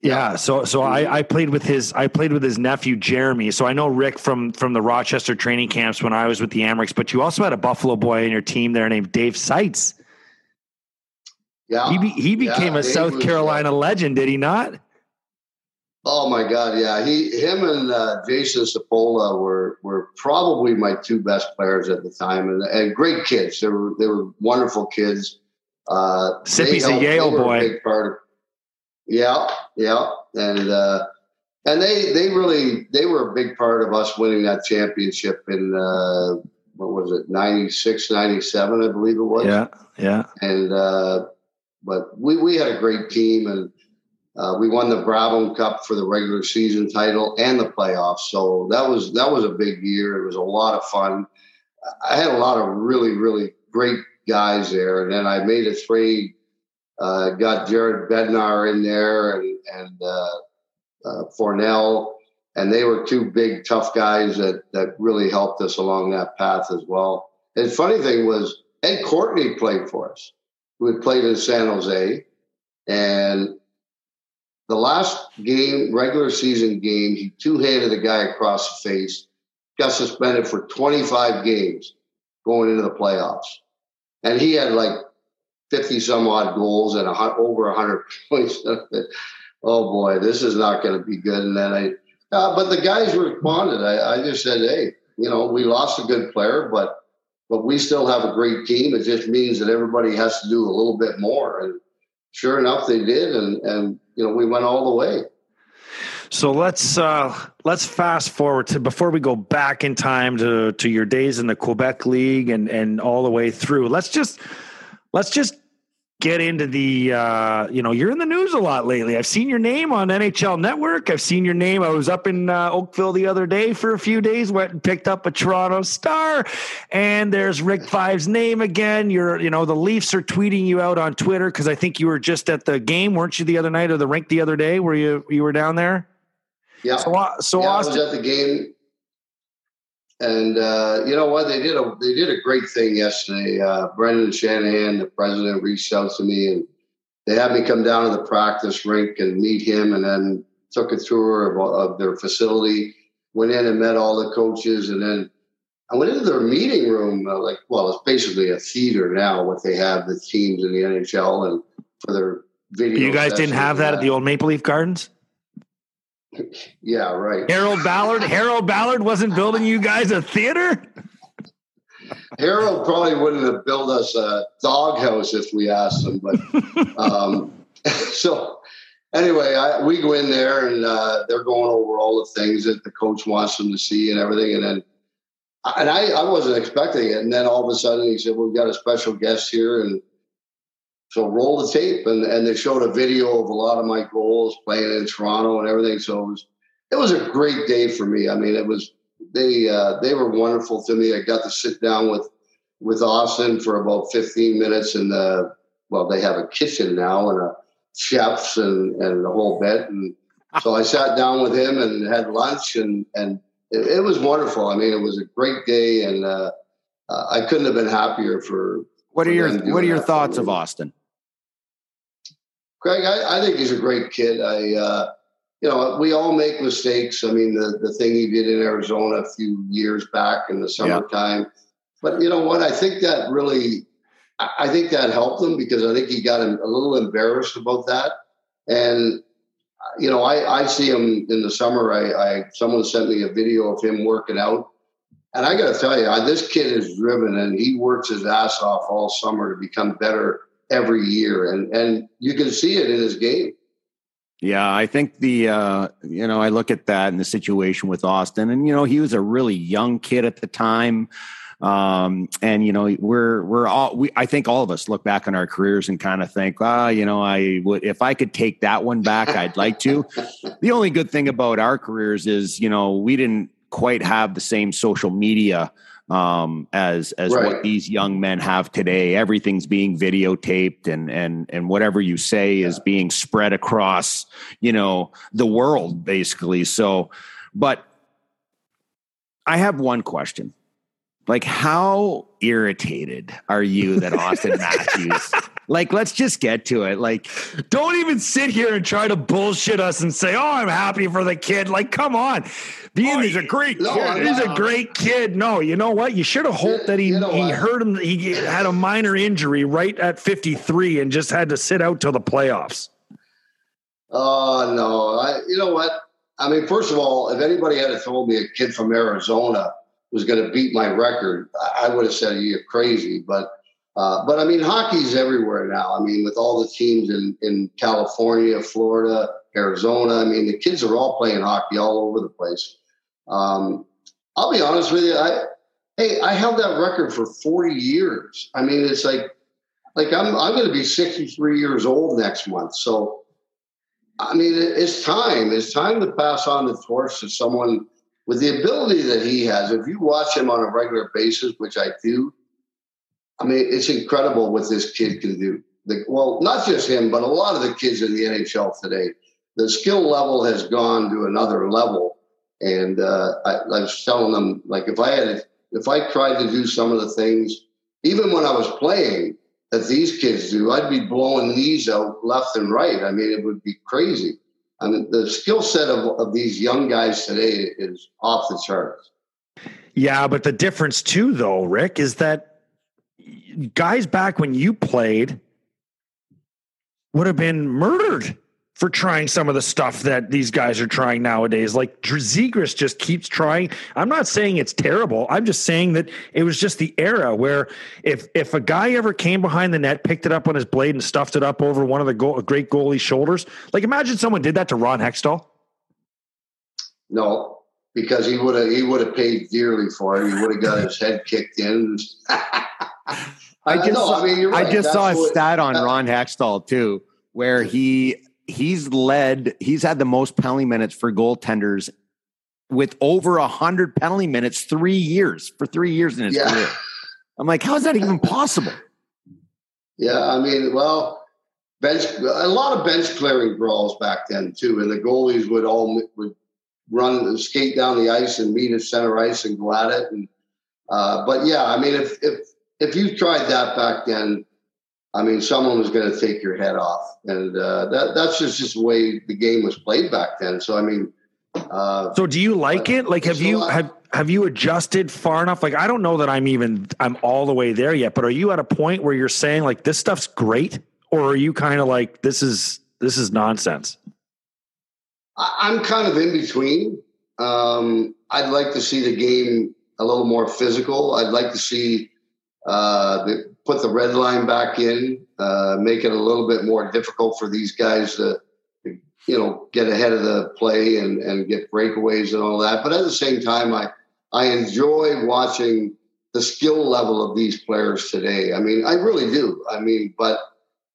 Yeah. So so I, I played with his I played with his nephew Jeremy. So I know Rick from from the Rochester training camps when I was with the Amerks. But you also had a Buffalo boy in your team there named Dave Seitz. yeah, He be, he became Yeah, a Dave South was, uh, Carolina legend, did he not? Oh my God, yeah. He, him, and uh, Jason Sapola were were probably my two best players at the time, and, and great kids. They were they were wonderful kids. Uh, Sippy's a helped- Yale boy. of, yeah, yeah, and uh, and they they really they were a big part of us winning that championship in uh, what was it 96, 97, I believe it was. Yeah, yeah. and uh, but we we had a great team and uh, we won the Brabham Cup for the regular season title and the playoffs. So that was that was a big year. It was a lot of fun. I had a lot of really really great guys there, and then I made a trade. Uh, got Jared Bednar in there and and uh, uh, Fornell, and they were two big tough guys that that really helped us along that path as well. And funny thing was Ed Courtenay played for us who had played in San Jose. And the last game, regular season game, he two handed a guy across the face, got suspended for 25 games going into the playoffs. And he had like 50 some odd goals and a, over 100 [LAUGHS] points. oh boy, this is not going to be good. And then I, uh, but the guys responded. I, I just said, hey, you know, we lost a good player, but but we still have a great team. It just means that everybody has to do a little bit more. And sure enough, they did. And, and you know, we went all the way. So let's uh, let's fast forward to before we go back in time to to your days in the Quebec League and and all the way through. Let's just let's just get into the uh, you know you're in the news a lot lately. I've seen your name on NHL Network. I've seen your name. I was up in uh, Oakville the other day for a few days. Went and picked up a Toronto Star, and there's Rick Vaive's name again. You're you know the Leafs are tweeting you out on Twitter because I think you were just at the game, weren't you the other night or the rink the other day? Where you you were down there? Yeah. So, uh, so yeah, I was at the game, and uh, you know what? They did a they did a great thing yesterday. Uh, Brendan Shanahan, the president, reached out to me, and they had me come down to the practice rink and meet him, and then took a tour of, of their facility. Went in and met all the coaches, and then I went into their meeting room, uh, like, well, it's basically a theater now. What they have the teams in the NHL and for their video. You guys didn't have that, that at the old Maple Leaf Gardens. Yeah, right. Harold Ballard. Harold Ballard wasn't building you guys a theater. Harold probably wouldn't have built us a doghouse if we asked him. But [LAUGHS] um, [LAUGHS] so anyway, I, we go in there and uh, they're going over all the things that the coach wants them to see and everything. And then, and I, I wasn't expecting it. And then all of a sudden he said, "We've got a special guest here," and so roll the tape. And and they showed a video of a lot of my goals playing in Toronto and everything. So it was it was a great day for me. I mean, it was they uh, they were wonderful to me. I got to sit down with with Auston for about 15 minutes, and uh, well, they have a kitchen now and a chefs and and the whole bit. And so I sat down with him and had lunch, and and it, it was wonderful. I mean, it was a great day, and uh, uh I couldn't have been happier for. What are your What are your thoughts of Auston? Craig, I, I, think he's a great kid. I, uh, you know, we all make mistakes. I mean, the the thing he did in Arizona a few years back in the summertime. Yeah. But you know what? I think that really I think that helped him because I think he got a little embarrassed about that. And you know, I, I see him in the summer. I, I someone sent me a video of him working out, and I got to tell you, I, this kid is driven, and he works his ass off all summer to become better every year, and and you can see it in his game. Yeah, I think the uh, you know I look at that and the situation with Auston, and you know he was a really young kid at the time. Um, and you know, we're we're all we I think all of us look back on our careers and kind of think, ah, oh, you know, I would if I could take that one back, I'd like to. [LAUGHS] the only good thing about our careers is, you know, we didn't quite have the same social media um, as as right. what these young men have today. Everything's being videotaped, and and and whatever you say yeah. is being spread across, you know, the world basically. So, but I have one question. Like, how irritated are you that Auston [LAUGHS] Matthews? Like, let's just get to it. Like, don't even sit here and try to bullshit us and say, "Oh, I'm happy for the kid." Like, come on, being oh, he's a great no, kid. He's a great kid. No, you know what? You should have hoped that he you know he hurt him. He had a minor injury right at 53 and just had to sit out till the playoffs. Oh no! I, you know what? I mean, first of all, if anybody had told me a kid from Arizona was going to beat my record, I would have said you're crazy. But uh, but I mean, hockey's everywhere now. I mean, with all the teams in in California, Florida, Arizona. I mean, the kids are all playing hockey all over the place. Um, I'll be honest with you. I hey, I held that record for 40 years. I mean, it's like like I'm I'm going to be 63 years old next month. So I mean, it's time. It's time to pass on the torch to someone with the ability that he has, if you watch him on a regular basis, which I do, I mean, it's incredible what this kid can do. The, well, not just him, but a lot of the kids in the NHL today. The skill level has gone to another level, and uh, I, I was telling them, like, if I had, if I tried to do some of the things, even when I was playing, that these kids do, I'd be blowing knees out left and right. I mean, it would be crazy. I mean, the skill set of, of these young guys today is off the charts. Yeah, but the difference too, though, Rick, is that guys back when you played would have been murdered for trying some of the stuff that these guys are trying nowadays. Like Zegras just keeps trying. I'm not saying it's terrible. I'm just saying that it was just the era where if if a guy ever came behind the net, picked it up on his blade, and stuffed it up over one of the goal, great goalie's shoulders, like imagine someone did that to Ron Hextall. No, because he would have he would have paid dearly for it. He would have got his head kicked in. [LAUGHS] I just, saw, I, mean, right. I just saw a what, stat on Ron Hextall too, where he he's led, he's had the most penalty minutes for goaltenders with over a hundred penalty minutes three years for three years in his yeah. career. I'm like, how is that even possible? Yeah, I mean, well, bench a lot of bench clearing brawls back then too, and the goalies would all would run skate down the ice and meet at center ice and go at it. And uh, but yeah, I mean, if if if you tried that back then, I mean, someone was going to take your head off, and uh, that that's just just the way the game was played back then. So I mean, uh, so do you like it? Like, have you have have you adjusted far enough? Like I don't know that I'm even I'm all the way there yet, but are you at a point where you're saying like this stuff's great, or are you kind of like this is this is nonsense? I'm kind of in between. Um, I'd like to see the game a little more physical. I'd like to see uh, put the red line back in, uh, make it a little bit more difficult for these guys to, to, you know, get ahead of the play and, and get breakaways and all that. But at the same time, I I enjoy watching the skill level of these players today. I mean, I really do. I mean, but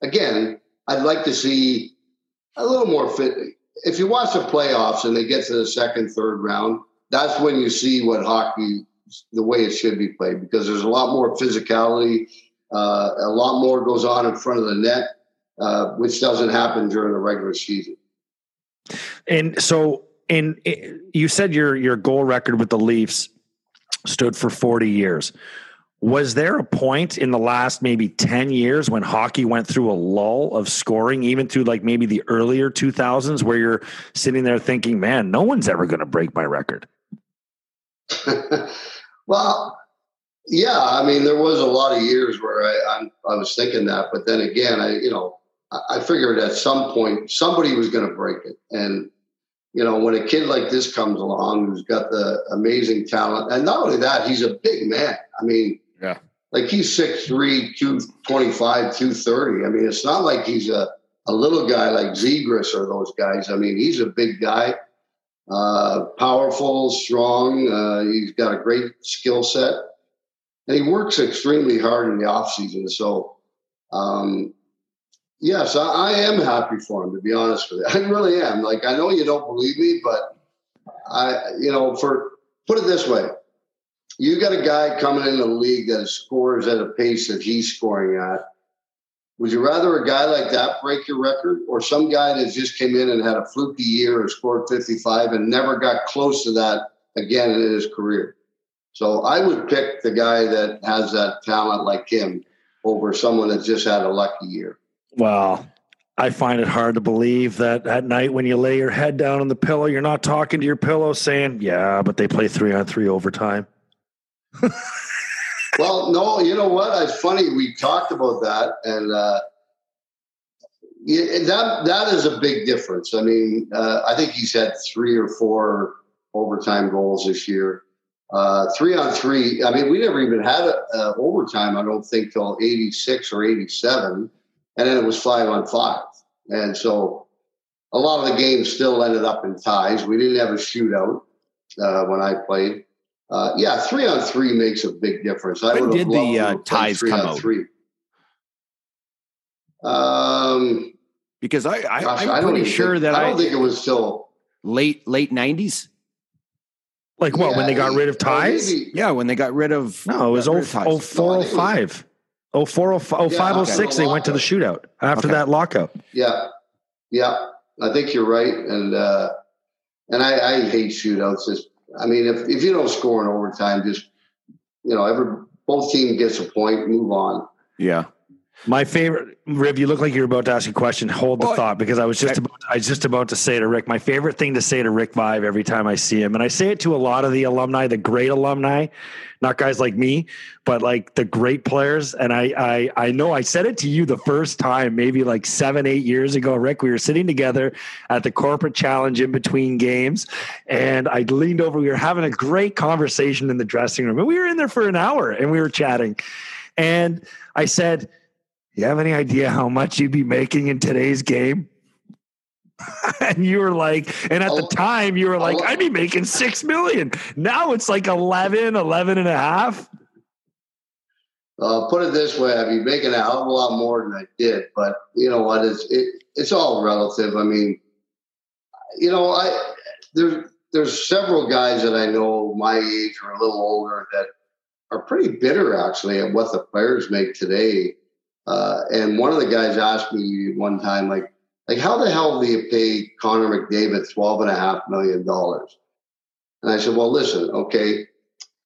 again, I'd like to see a little more fit. If you watch the playoffs and they get to the second, third round, that's when you see what hockey, the way it should be played, because there's a lot more physicality. Uh, a lot more goes on in front of the net, uh, which doesn't happen during the regular season. And so, in you said your your goal record with the Leafs stood for 40 years. Was there a point in the last maybe 10 years when hockey went through a lull of scoring, even through like maybe the earlier 2000s, where you're sitting there thinking, man, no one's ever going to break my record? [LAUGHS] well, yeah, I mean, there was a lot of years where I, I, I was thinking that, but then again, I, you know, I figured at some point somebody was going to break it. And, you know, when a kid like this comes along who's got the amazing talent, and not only that, he's a big man. I mean, yeah. Like he's 6'3, 225, 230. I mean, it's not like he's a, a little guy like Zegras or those guys. I mean, he's a big guy, uh, powerful, strong. Uh, he's got a great skill set. And he works extremely hard in the off season. So, um, yes, I, I am happy for him, to be honest with you. [LAUGHS] I really am. Like, I know you don't believe me, but I, you know, for put it this way you got a guy coming in the league that scores at a pace that he's scoring at. Would you rather a guy like that break your record or some guy that just came in and had a fluky year and scored 55 and never got close to that again in his career? So I would pick the guy that has that talent like him over someone that just had a lucky year. Well, I find it hard to believe that at night when you lay your head down on the pillow, you're not talking to your pillow saying, Yeah, but they play three on three overtime [LAUGHS] well, no, you know what? It's funny. We talked about that, and uh, that that is a big difference. I mean, uh, I think he's had three or four overtime goals this year. Uh, three on three. I mean, we never even had a, a overtime. I don't think till eighty six or eighty seven, and then it was five on five. And so, a lot of the games still ended up in ties. We didn't have a shootout uh, when I played. Uh, yeah, three on three makes a big difference. I when did the uh, ties come out? Three. Um, because I, I am pretty sure that I don't I, think it was still late late nineties. Like what? Yeah, when they got rid of ties? Maybe. Yeah, when they got rid of no, it was 0, 0405. 0506, they went to the shootout after okay. that lockout. Yeah. Yeah. I think you're right. And uh and I, I hate shootouts. It's I mean, if, if you don't score in overtime, just you know, every both team gets a point, move on. Yeah. My favorite, Riv, you look like you're about to ask a question. Hold the well, thought because I was just about, I was just about to say to Rick, my favorite thing to say to Rick Vaive every time I see him, and I say it to a lot of the alumni, the great alumni, not guys like me, but like the great players. And I, I, I know I said it to you the first time, maybe like seven, eight years ago, Rick. We were sitting together at the corporate challenge in between games, and I leaned over. We were having a great conversation in the dressing room, and we were in there for an hour, and we were chatting, and I said you have any idea how much you'd be making in today's game? [LAUGHS] and you were like, and at the time you were like, I'd be making six million. Now it's like 11, 11 and a half. Uh, put it this way, I'd be making a hell of a lot more than I did, but you know what? It's it, it's all relative. I mean, you know, I there's there's several guys that I know my age or a little older that are pretty bitter actually at what the players make today. Uh, and one of the guys asked me one time, like, like how the hell do you pay Connor McDavid twelve and a half million dollars? And I said, well, listen, okay.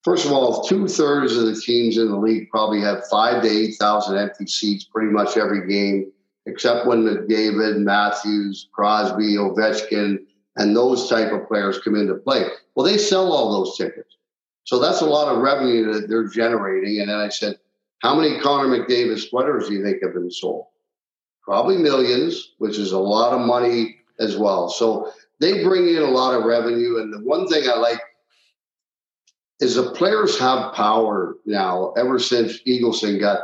First of all, two thirds of the teams in the league probably have five to eight thousand empty seats pretty much every game, except when McDavid, Matthews, Crosby, Ovechkin, and those type of players come into play. Well, they sell all those tickets. So that's a lot of revenue that they're generating. And then I said, how many Connor McDavid sweaters do you think have been sold? Probably millions, which is a lot of money as well. So they bring in a lot of revenue. And the one thing I like is the players have power now. Ever since Eagleson got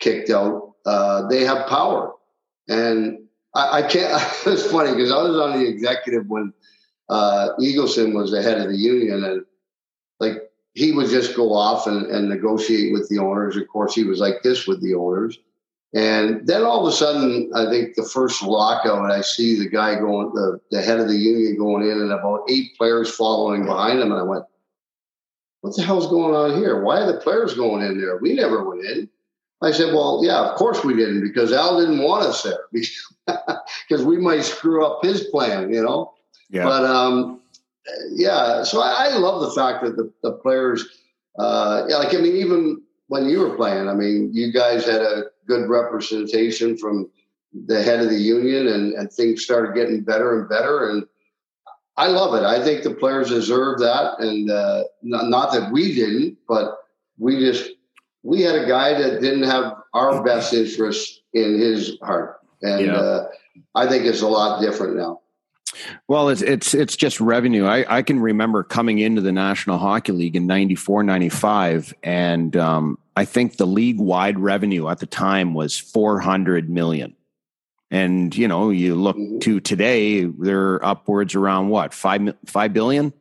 kicked out, uh, they have power. And I, I can't. [LAUGHS] It's funny because I was on the executive when uh, Eagleson was the head of the union, and like he would just go off and, and negotiate with the owners. Of course, he was like this with the owners. And then all of a sudden, I think the first lockout, I see the guy going, the, the head of the union going in, and about eight players following behind him. And I went, what the hell's going on here? Why are the players going in there? We never went in. I said, well, yeah, of course we didn't because Al didn't want us there [LAUGHS] because we might screw up his plan, you know? Yeah. But, um, yeah, so I, I, love the fact that the, the players, uh, yeah, like, I mean, even when you were playing, I mean, you guys had a good representation from the head of the union and, and things started getting better and better. And I love it. I think the players deserve that. And uh, not, not that we didn't, but we just, we had a guy that didn't have our best interests in his heart. And yeah. uh, I think it's a lot different now. Well, it's it's it's just revenue. I, I can remember coming into the National Hockey League in 94, 95, and um, I think the league wide revenue at the time was 400 million. And, you know, you look mm-hmm. to today, they're upwards around what, five, five billion?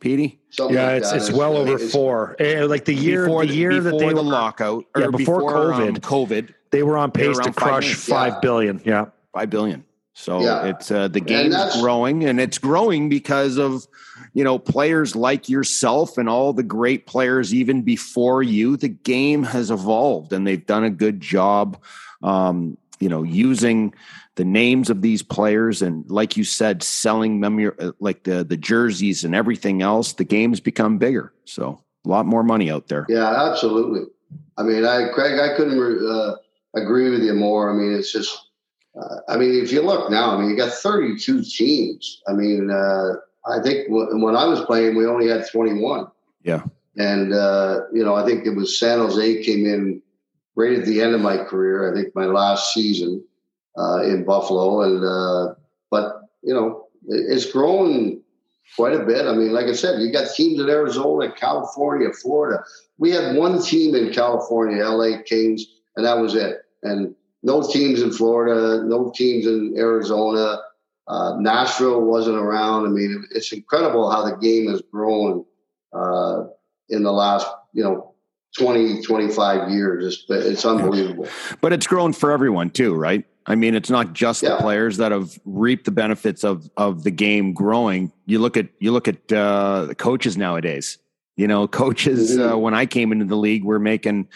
Petey? Something yeah, like it's it's well over four. Eh, like the year, before the year that they the lockout, yeah, before, before COVID, um, COVID, they were on pace were to crush five, five billion. Yeah, five billion. So yeah. it's uh, the game's growing, and it's growing because of you know players like yourself and all the great players even before you. The game has evolved, and they've done a good job. Um, you know, using the names of these players and, like you said, selling them uh, like the the jerseys and everything else. The game's become bigger, so a lot more money out there. Yeah, absolutely. I mean, I Craig, I couldn't uh, agree with you more. I mean, it's just uh, I mean, if you look now, I mean, you got 32 teams. I mean, uh, I think w- when I was playing, we only had 21. Yeah. And, uh, you know, I think it was San Jose came in right at the end of my career. I think my last season uh, in Buffalo. And, uh, but, you know, it, it's grown quite a bit. I mean, like I said, you got teams in Arizona, California, Florida. We had one team in California, LA Kings, and that was it. And, no teams in Florida, no teams in Arizona. Uh, Nashville wasn't around. I mean, it's incredible how the game has grown uh, in the last, you know, 20, 25 years. It's, it's unbelievable. But it's grown for everyone too, right? I mean, it's not just yeah. the players that have reaped the benefits of of the game growing. You look at you look at uh, coaches nowadays. You know, coaches mm-hmm. uh, when I came into the league were making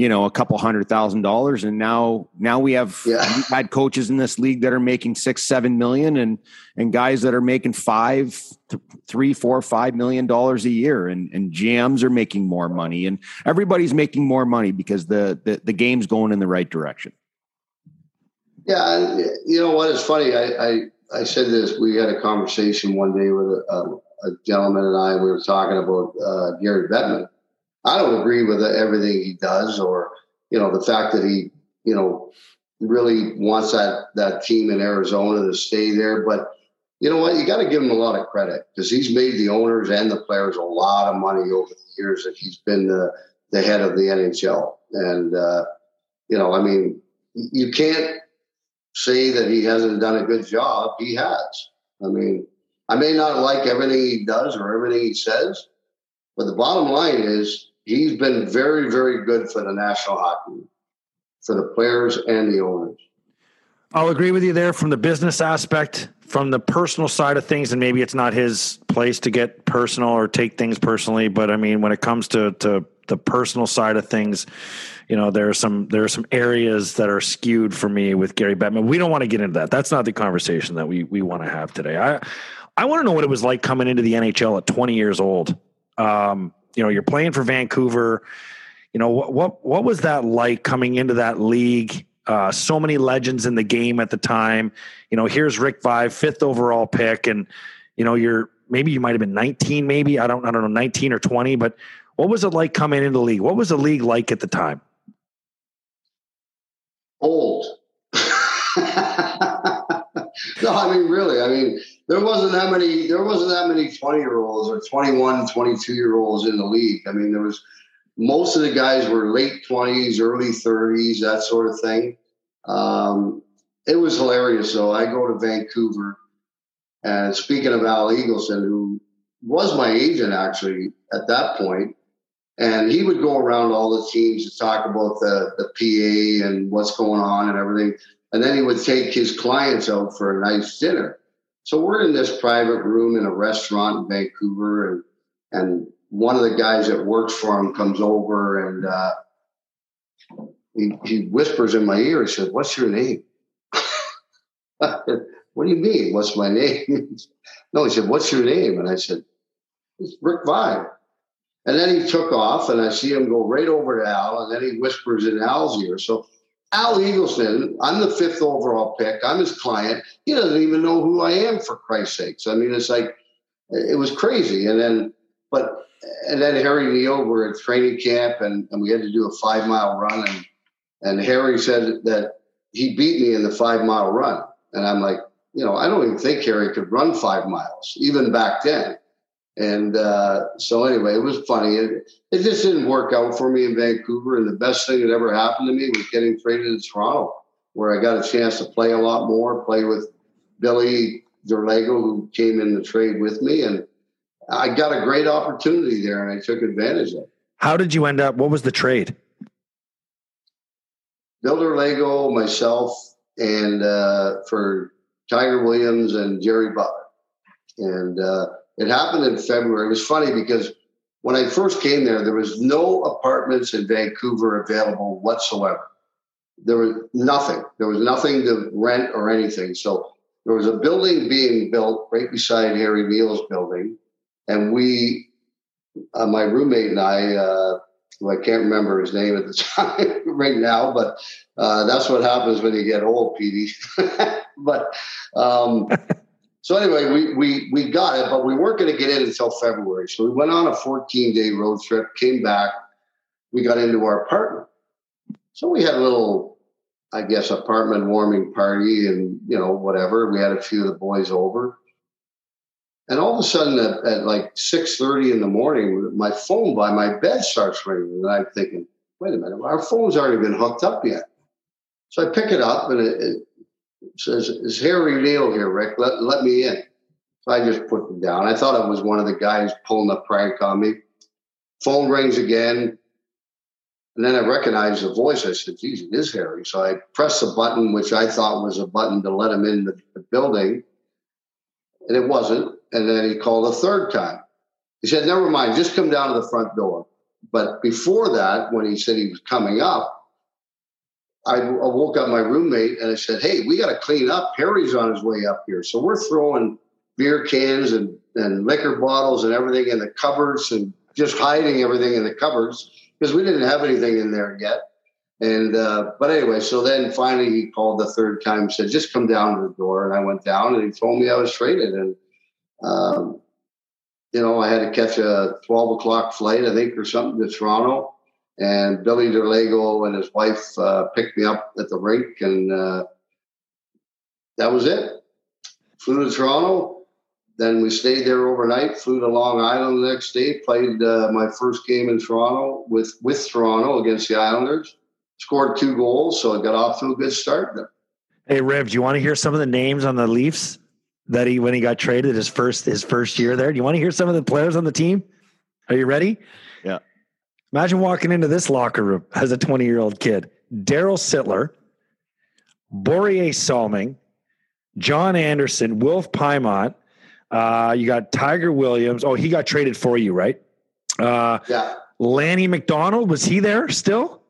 you know a couple hundred thousand dollars. And now now we have yeah. we've had coaches in this league that are making six seven million and and guys that are making five th- three four five million dollars a year. And and gms are making more money and everybody's making more money because the the, the game's going in the right direction. Yeah you know what? Is funny. I i i said this. We had a conversation one day with a, a gentleman and i. We were talking about uh, gary bettman I don't agree with everything he does, or you know, the fact that he, you know, really wants that that team in Arizona to stay there. But you know what? You got to give him a lot of credit because he's made the owners and the players a lot of money over the years that he's been the the head of the NHL. And uh, you know, I mean, you can't say that he hasn't done a good job. He has. I mean, I may not like everything he does or everything he says, but the bottom line is he's been very, very good for the National Hockey for the players and the owners. I'll agree with you there from the business aspect, from the personal side of things, and maybe it's not his place to get personal or take things personally. But I mean, when it comes to to the personal side of things, you know, there are some there are some areas that are skewed for me with Gary Bettman. We don't want to get into that. That's not the conversation that we we want to have today. I I want to know what it was like coming into the NHL at 20 years old. Um, you know you're playing for Vancouver. You know what what what was that like coming into that league? Uh, so many legends in the game at the time. You know, here's Rick Vaive, fifth overall pick, and you know you're maybe you might have been 19, maybe I don't I don't know 19 or 20, but what was it like coming into the league? What was the league like at the time? Old. [LAUGHS] no, I mean really. I mean there wasn't that many. There wasn't that many 20 year olds or 21, 22 year olds in the league. I mean there was most of the guys were late 20s, early 30s, that sort of thing. Um, it was hilarious though. I go to Vancouver and speaking of Al Eagleson, who was my agent actually at that point, and he would go around all the teams to talk about the, the PA and what's going on and everything. And then he would take his clients out for a nice dinner. So we're in this private room in a restaurant in Vancouver, and and one of the guys that works for him comes over and uh, he, he whispers in my ear. He says, "What's your name?" [LAUGHS] what do you mean? What's my name? [LAUGHS] no, he said, what's your name? And I said, it's Rick Vaive. And then he took off, and I see him go right over to Al, and then he whispers in Al's ear. So Al Eagleson, I'm the fifth overall pick. I'm his client. He doesn't even know who I am, for Christ's sakes. I mean, it's like, it was crazy. And then, but, and then Harry Neale were at training camp, and, and we had to do a five mile run. And, and Harry said that he beat me in the five mile run. And I'm like, you know, I don't even think Harry could run five miles, even back then. And uh, so, anyway, it was funny. It, it just didn't work out for me in Vancouver. And the best thing that ever happened to me was getting traded to Toronto, where I got a chance to play a lot more, play with Billy Derlago, who came in the trade with me. And I got a great opportunity there, and I took advantage of it. How did you end up? What was the trade? Billy Derlago, myself, and uh, for Tiger Williams and Jerry Butler. And uh, it happened in February. It was funny because when I first came there, there was no apartments in Vancouver available whatsoever. There was nothing. There was nothing to rent or anything. So there was a building being built right beside Harry Neale's building, and we, uh, my roommate and I, uh, I can't remember his name at the [LAUGHS] time right now, but uh, that's what happens when you get old, Petey. [LAUGHS] but um, so anyway, we, we we got it, but we weren't going to get in until February. So we went on a 14 day road trip, came back, we got into our apartment. So we had a little, I guess, apartment warming party, and you know whatever. We had a few of the boys over. And all of a sudden, at, at like six thirty in the morning, my phone by my bed starts ringing, and I'm thinking, "Wait a minute, our phone's already been hooked up yet." So I pick it up, and it, it says, "Is Harry Neale here, Rick? Let let me in." So I just put it down. I thought it was one of the guys pulling a prank on me. Phone rings again, and then I recognized the voice. I said, "Geez, it is Harry." So I pressed the button, which I thought was a button to let him in the, the building, and it wasn't. And then he called a third time. He said, never mind, just come down to the front door. But before that, when he said he was coming up, I, I woke up my roommate and I said, Hey, we got to clean up. Harry's on his way up here. So we're throwing beer cans and, and liquor bottles and everything in the cupboards and just hiding everything in the cupboards because we didn't have anything in there yet. And uh, but anyway, so then finally he called the third time, said, "Just come down to the door." And I went down, and he told me I was traded. And um, you know, I had to catch a 12 o'clock flight, I think, or something to Toronto. And Billy Derlago and his wife uh, picked me up at the rink, and uh, that was it. Flew to Toronto. Then we stayed there overnight. Flew to Long Island the next day. Played uh, my first game in Toronto with with Toronto against the Islanders. Scored two goals, so I got off to a good start. Hey, Rev, do you want to hear some of the names on the Leafs? that he when he got traded his first his first year there. Do you want to hear some of the players on the team? Are you ready? Imagine walking into this locker room as a 20 year old kid. Daryl Sittler, Borje Salming, John Anderson, Wilf Paiement. Uh, you got Tiger Williams. Oh, he got traded for you, right? Uh, yeah. Lanny McDonald was he there still?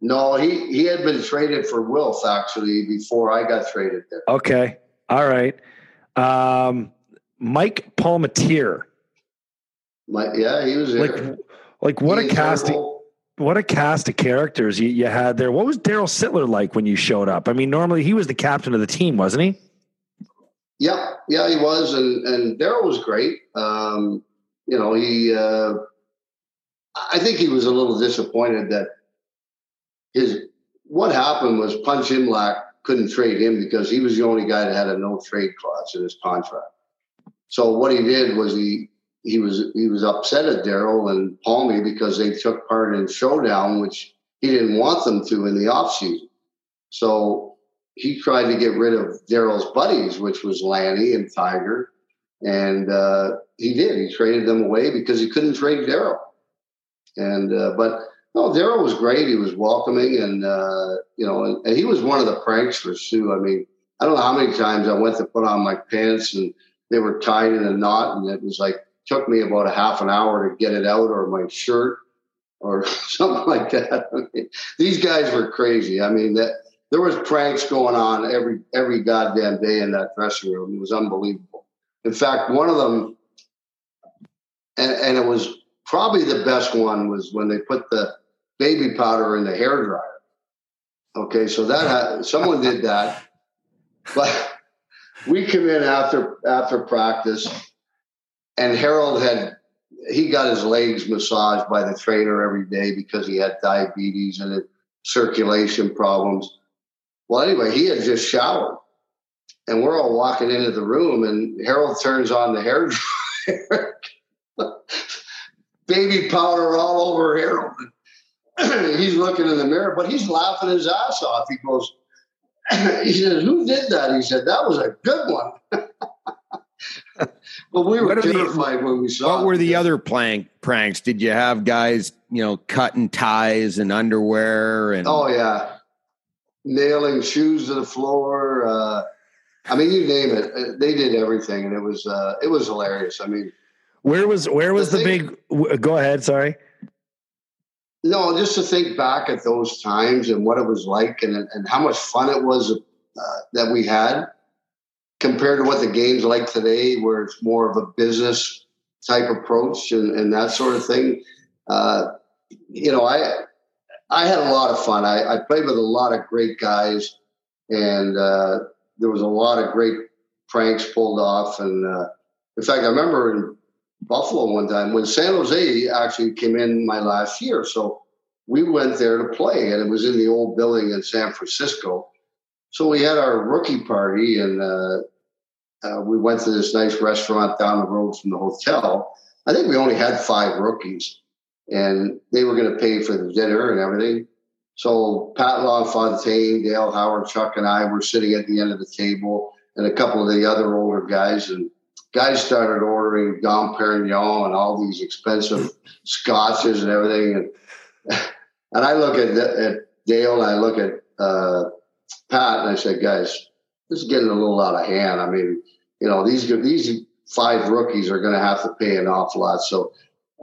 No, he he had been traded for Wilf actually before I got traded there. Okay, all right. Um, Mike Palmateer. My, yeah, he was there. Like, like what he a cast! Of, what a cast of characters you, you had there. What was Daryl Sittler like when you showed up? I mean, normally he was the captain of the team, wasn't he? Yeah, yeah, he was, and and Daryl was great. Um, you know, he. Uh, I think he was a little disappointed that his what happened was Punch Imlach couldn't trade him because he was the only guy that had a no trade clause in his contract. So what he did was he he was he was upset at Darryl and Palmy because they took part in Showdown, which he didn't want them to in the offseason. So he tried to get rid of Darryl's buddies, which was Lanny and Tiger, and uh, he did. He traded them away because he couldn't trade Darryl. And uh, but no, Darryl was great. He was welcoming, and uh, you know, and, and, he was one of the pranksters too. I mean, I don't know how many times I went to put on my pants and they were tied in a knot, and it was like took me about a half an hour to get it out, or my shirt, or [LAUGHS] something like that. I mean, these guys were crazy. I mean, that there was pranks going on every every goddamn day in that dressing room. It was unbelievable. In fact, one of them, and, and it was probably the best one, was when they put the baby powder in the hair dryer. Okay, so that had, someone did that, but [LAUGHS] we come in after after practice, and Harold had he got his legs massaged by the trainer every day because he had diabetes and circulation problems. Well, anyway, he had just showered, and we're all walking into the room, and Harold turns on the hair dryer. [LAUGHS] Baby powder all over Harold. [CLEARS THROAT] he's looking in the mirror, but he's laughing his ass off. He goes, [CLEARS THROAT] he says, "Who did that?" He said, "That was a good one." [LAUGHS] [LAUGHS] but we were terrified the, when we saw. What were the other plank pranks? Did you have guys, you know, cutting ties and underwear and? Oh yeah, nailing shoes to the floor. Uh, I mean, you name it. Uh, they did everything, and it was uh, it was hilarious. I mean, where was where was the, the thing, big? Go ahead. Sorry. No, just to think back at those times and what it was like, and and how much fun it was uh, that we had, compared to what the game's like today, where it's more of a business type approach and, and that sort of thing. Uh, you know, I I had a lot of fun. I, I played with a lot of great guys, and uh, there was a lot of great pranks pulled off. And uh, in fact, I remember in Buffalo one time when San Jose actually came in my last year. So we went there to play, and it was in the old building in San Francisco. So we had our rookie party, and uh, uh, we went to this nice restaurant down the road from the hotel. I think we only had five rookies, and they were going to pay for the dinner and everything. So Pat LaFontaine, Dale Hawerchuk, and I were sitting at the end of the table, and a couple of the other older guys, and guys started ordering Dom Perignon and all these expensive scotches and everything. And, [LAUGHS] and I look at, at Dale and I look at uh, Pat and I said, guys, this is getting a little out of hand. I mean, you know, these these five rookies are going to have to pay an awful lot. So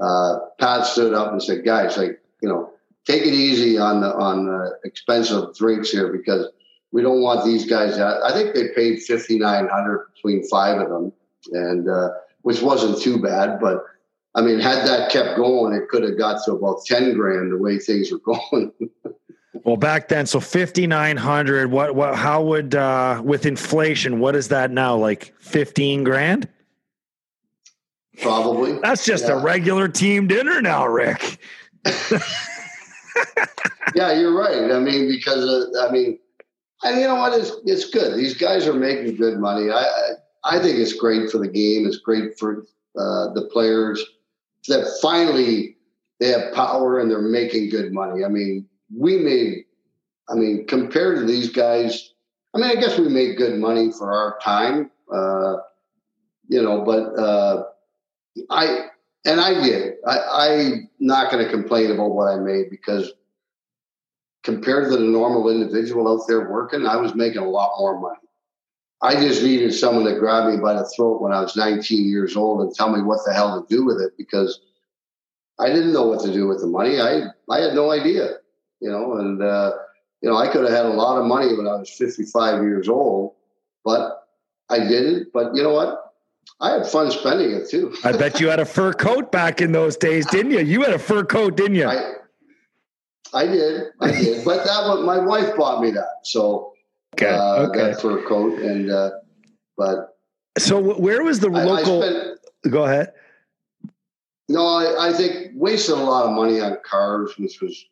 uh, Pat stood up and said, guys, like, you know, take it easy on the on the expensive drinks here because we don't want these guys. I think they paid fifty nine hundred between five of them and uh, which wasn't too bad. But I mean, had that kept going, it could have got to about ten grand the way things were [LAUGHS] going. Well, back then, so fifty nine hundred. What? What? How would uh, with inflation? What is that now? Like fifteen grand? Probably. That's just yeah. a regular team dinner now, Rick. [LAUGHS] yeah, you're right. I mean, because uh, I mean, and you know what? It's it's good. These guys are making good money. I I think it's great for the game. It's great for uh, the players that finally they have power and they're making good money. I mean, we made, I mean, compared to these guys, I mean, I guess we made good money for our time, uh, you know, but uh, I, and I did. I, I'm not going to complain about what I made because compared to the normal individual out there working, I was making a lot more money. I just needed someone to grab me by the throat when I was 19 years old and tell me what the hell to do with it because I didn't know what to do with the money. I I had no idea, you know, and uh, you know I could have had a lot of money when I was 55 years old, but I didn't. But you know what? I had fun spending it too. I bet you had a fur coat back in those days, didn't you? You had a fur coat, didn't you? I, I did, I did. [LAUGHS] but that was my wife bought me that, so Okay. Uh, okay. That fur coat, and uh, but So where was the I- I local? spent- go ahead. No, I, I think wasted a lot of money on cars, which was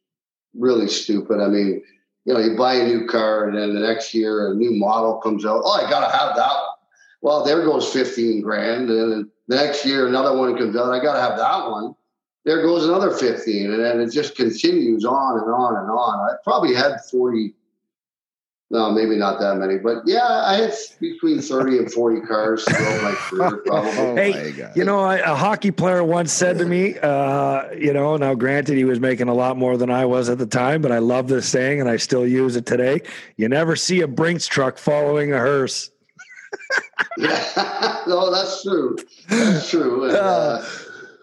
really stupid. I mean, you know, you buy a new car and then the next year a new model comes out. Oh, I got to have that. Well, there goes 15 grand. And the next year another one comes out. I got to have that one. There goes another 15. And then it just continues on and on and on. I probably had 40, no, maybe not that many, but yeah, I had between 30 and 40 cars throughout my career, [LAUGHS] probably. Oh Hey, my God. You know, I, a hockey player once said to me, uh, you know, now granted he was making a lot more than I was at the time, but I love this saying and I still use it today. You never see a Brinks truck following a hearse. [LAUGHS] Yeah, [LAUGHS] no, that's true. That's true. And, uh,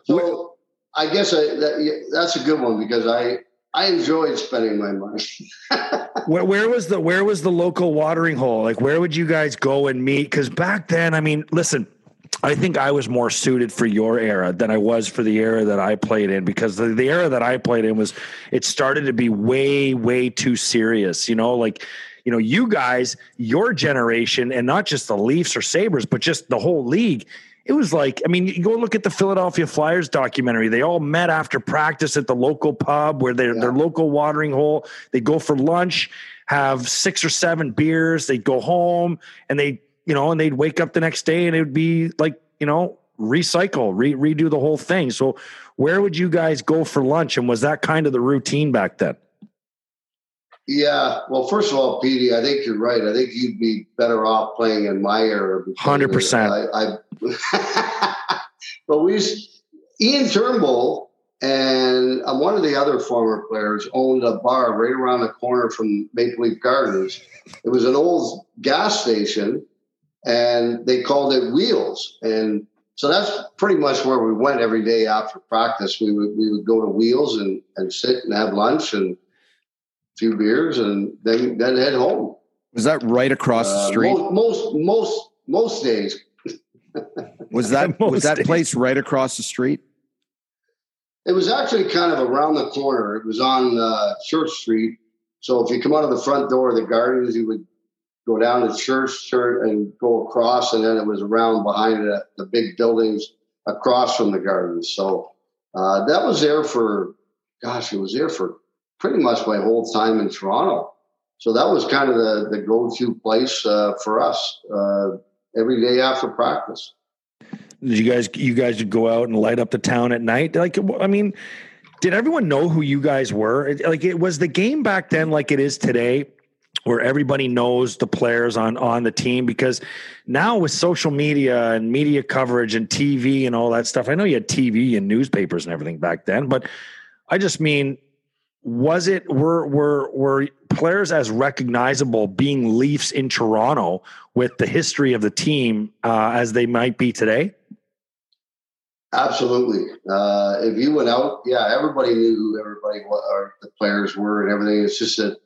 so I guess I, that, that's a good one because I I enjoyed spending my money. [LAUGHS] Where, where was the where was the local watering hole? Like where would you guys go and meet? Because back then, I mean, listen, I think I was more suited for your era than I was for the era that I played in because the, the era that I played in was it started to be way way too serious. You know, like you know, you guys, your generation, and not just the Leafs or Sabres, but just the whole league. It was like, I mean, you go look at the Philadelphia Flyers documentary. They all met after practice at the local pub where their Yeah. their local watering hole. They go for lunch, have six or seven beers. They'd go home and they, you know, and they'd wake up the next day and it would be like, you know, recycle, re- redo the whole thing. So, where would you guys go for lunch? And was that kind of the routine back then? Yeah. Well, first of all, Petey, I think you're right. I think you'd be better off playing in my era. 100%. I, I [LAUGHS] but we used, Ian Turnbull and uh, one of the other former players owned a bar right around the corner from Maple Leaf Gardens. It was an old gas station, and they called it Wheels. And so that's pretty much where we went every day after practice. We would we would go to Wheels and, and sit and have lunch and few beers, and then then head home. Was that right across the Uh, street? most most most most days. [LAUGHS] Was that [LAUGHS] was that days. place right across the street? It was actually kind of around the corner. It was on uh, Church Street. So if you come out of the front door of the gardens, you would go down to Church Church and go across, and then it was around behind the, the big buildings across from the gardens. So uh, that was there for, gosh, it was there for pretty much my whole time in Toronto. So that was kind of the, the go-to place uh, for us uh, every day after practice. Did you guys you guys would go out and light up the town at night? Like I mean, did everyone know who you guys were? Like it was the game back then like it is today where everybody knows the players on on the team because now with social media and media coverage and TV and all that stuff. I know you had TV and newspapers and everything back then, but I just mean was it were were were players as recognizable being Leafs in Toronto with the history of the team uh, as they might be today? Absolutely. Uh, if you went out, yeah, everybody knew who everybody or the players were and everything. It's just that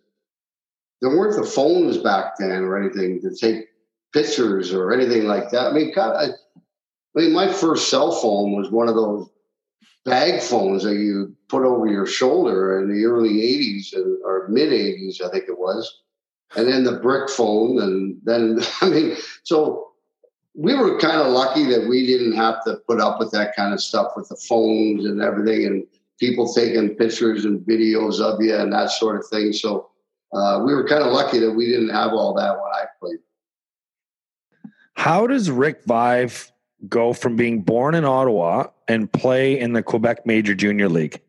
there weren't the phones back then or anything to take pictures or anything like that. I mean, God, I, I mean, my first cell phone was one of those bag phones that you put over your shoulder in the early '80s and, or mid '80s, I think it was, and then the brick phone, and then [LAUGHS] I mean, so we were kind of lucky that we didn't have to put up with that kind of stuff with the phones and everything and people taking pictures and videos of you and that sort of thing. So uh, we were kind of lucky that we didn't have all that when I played. How does Rick Vaive go from being born in Ottawa and play in the Quebec Major Junior League?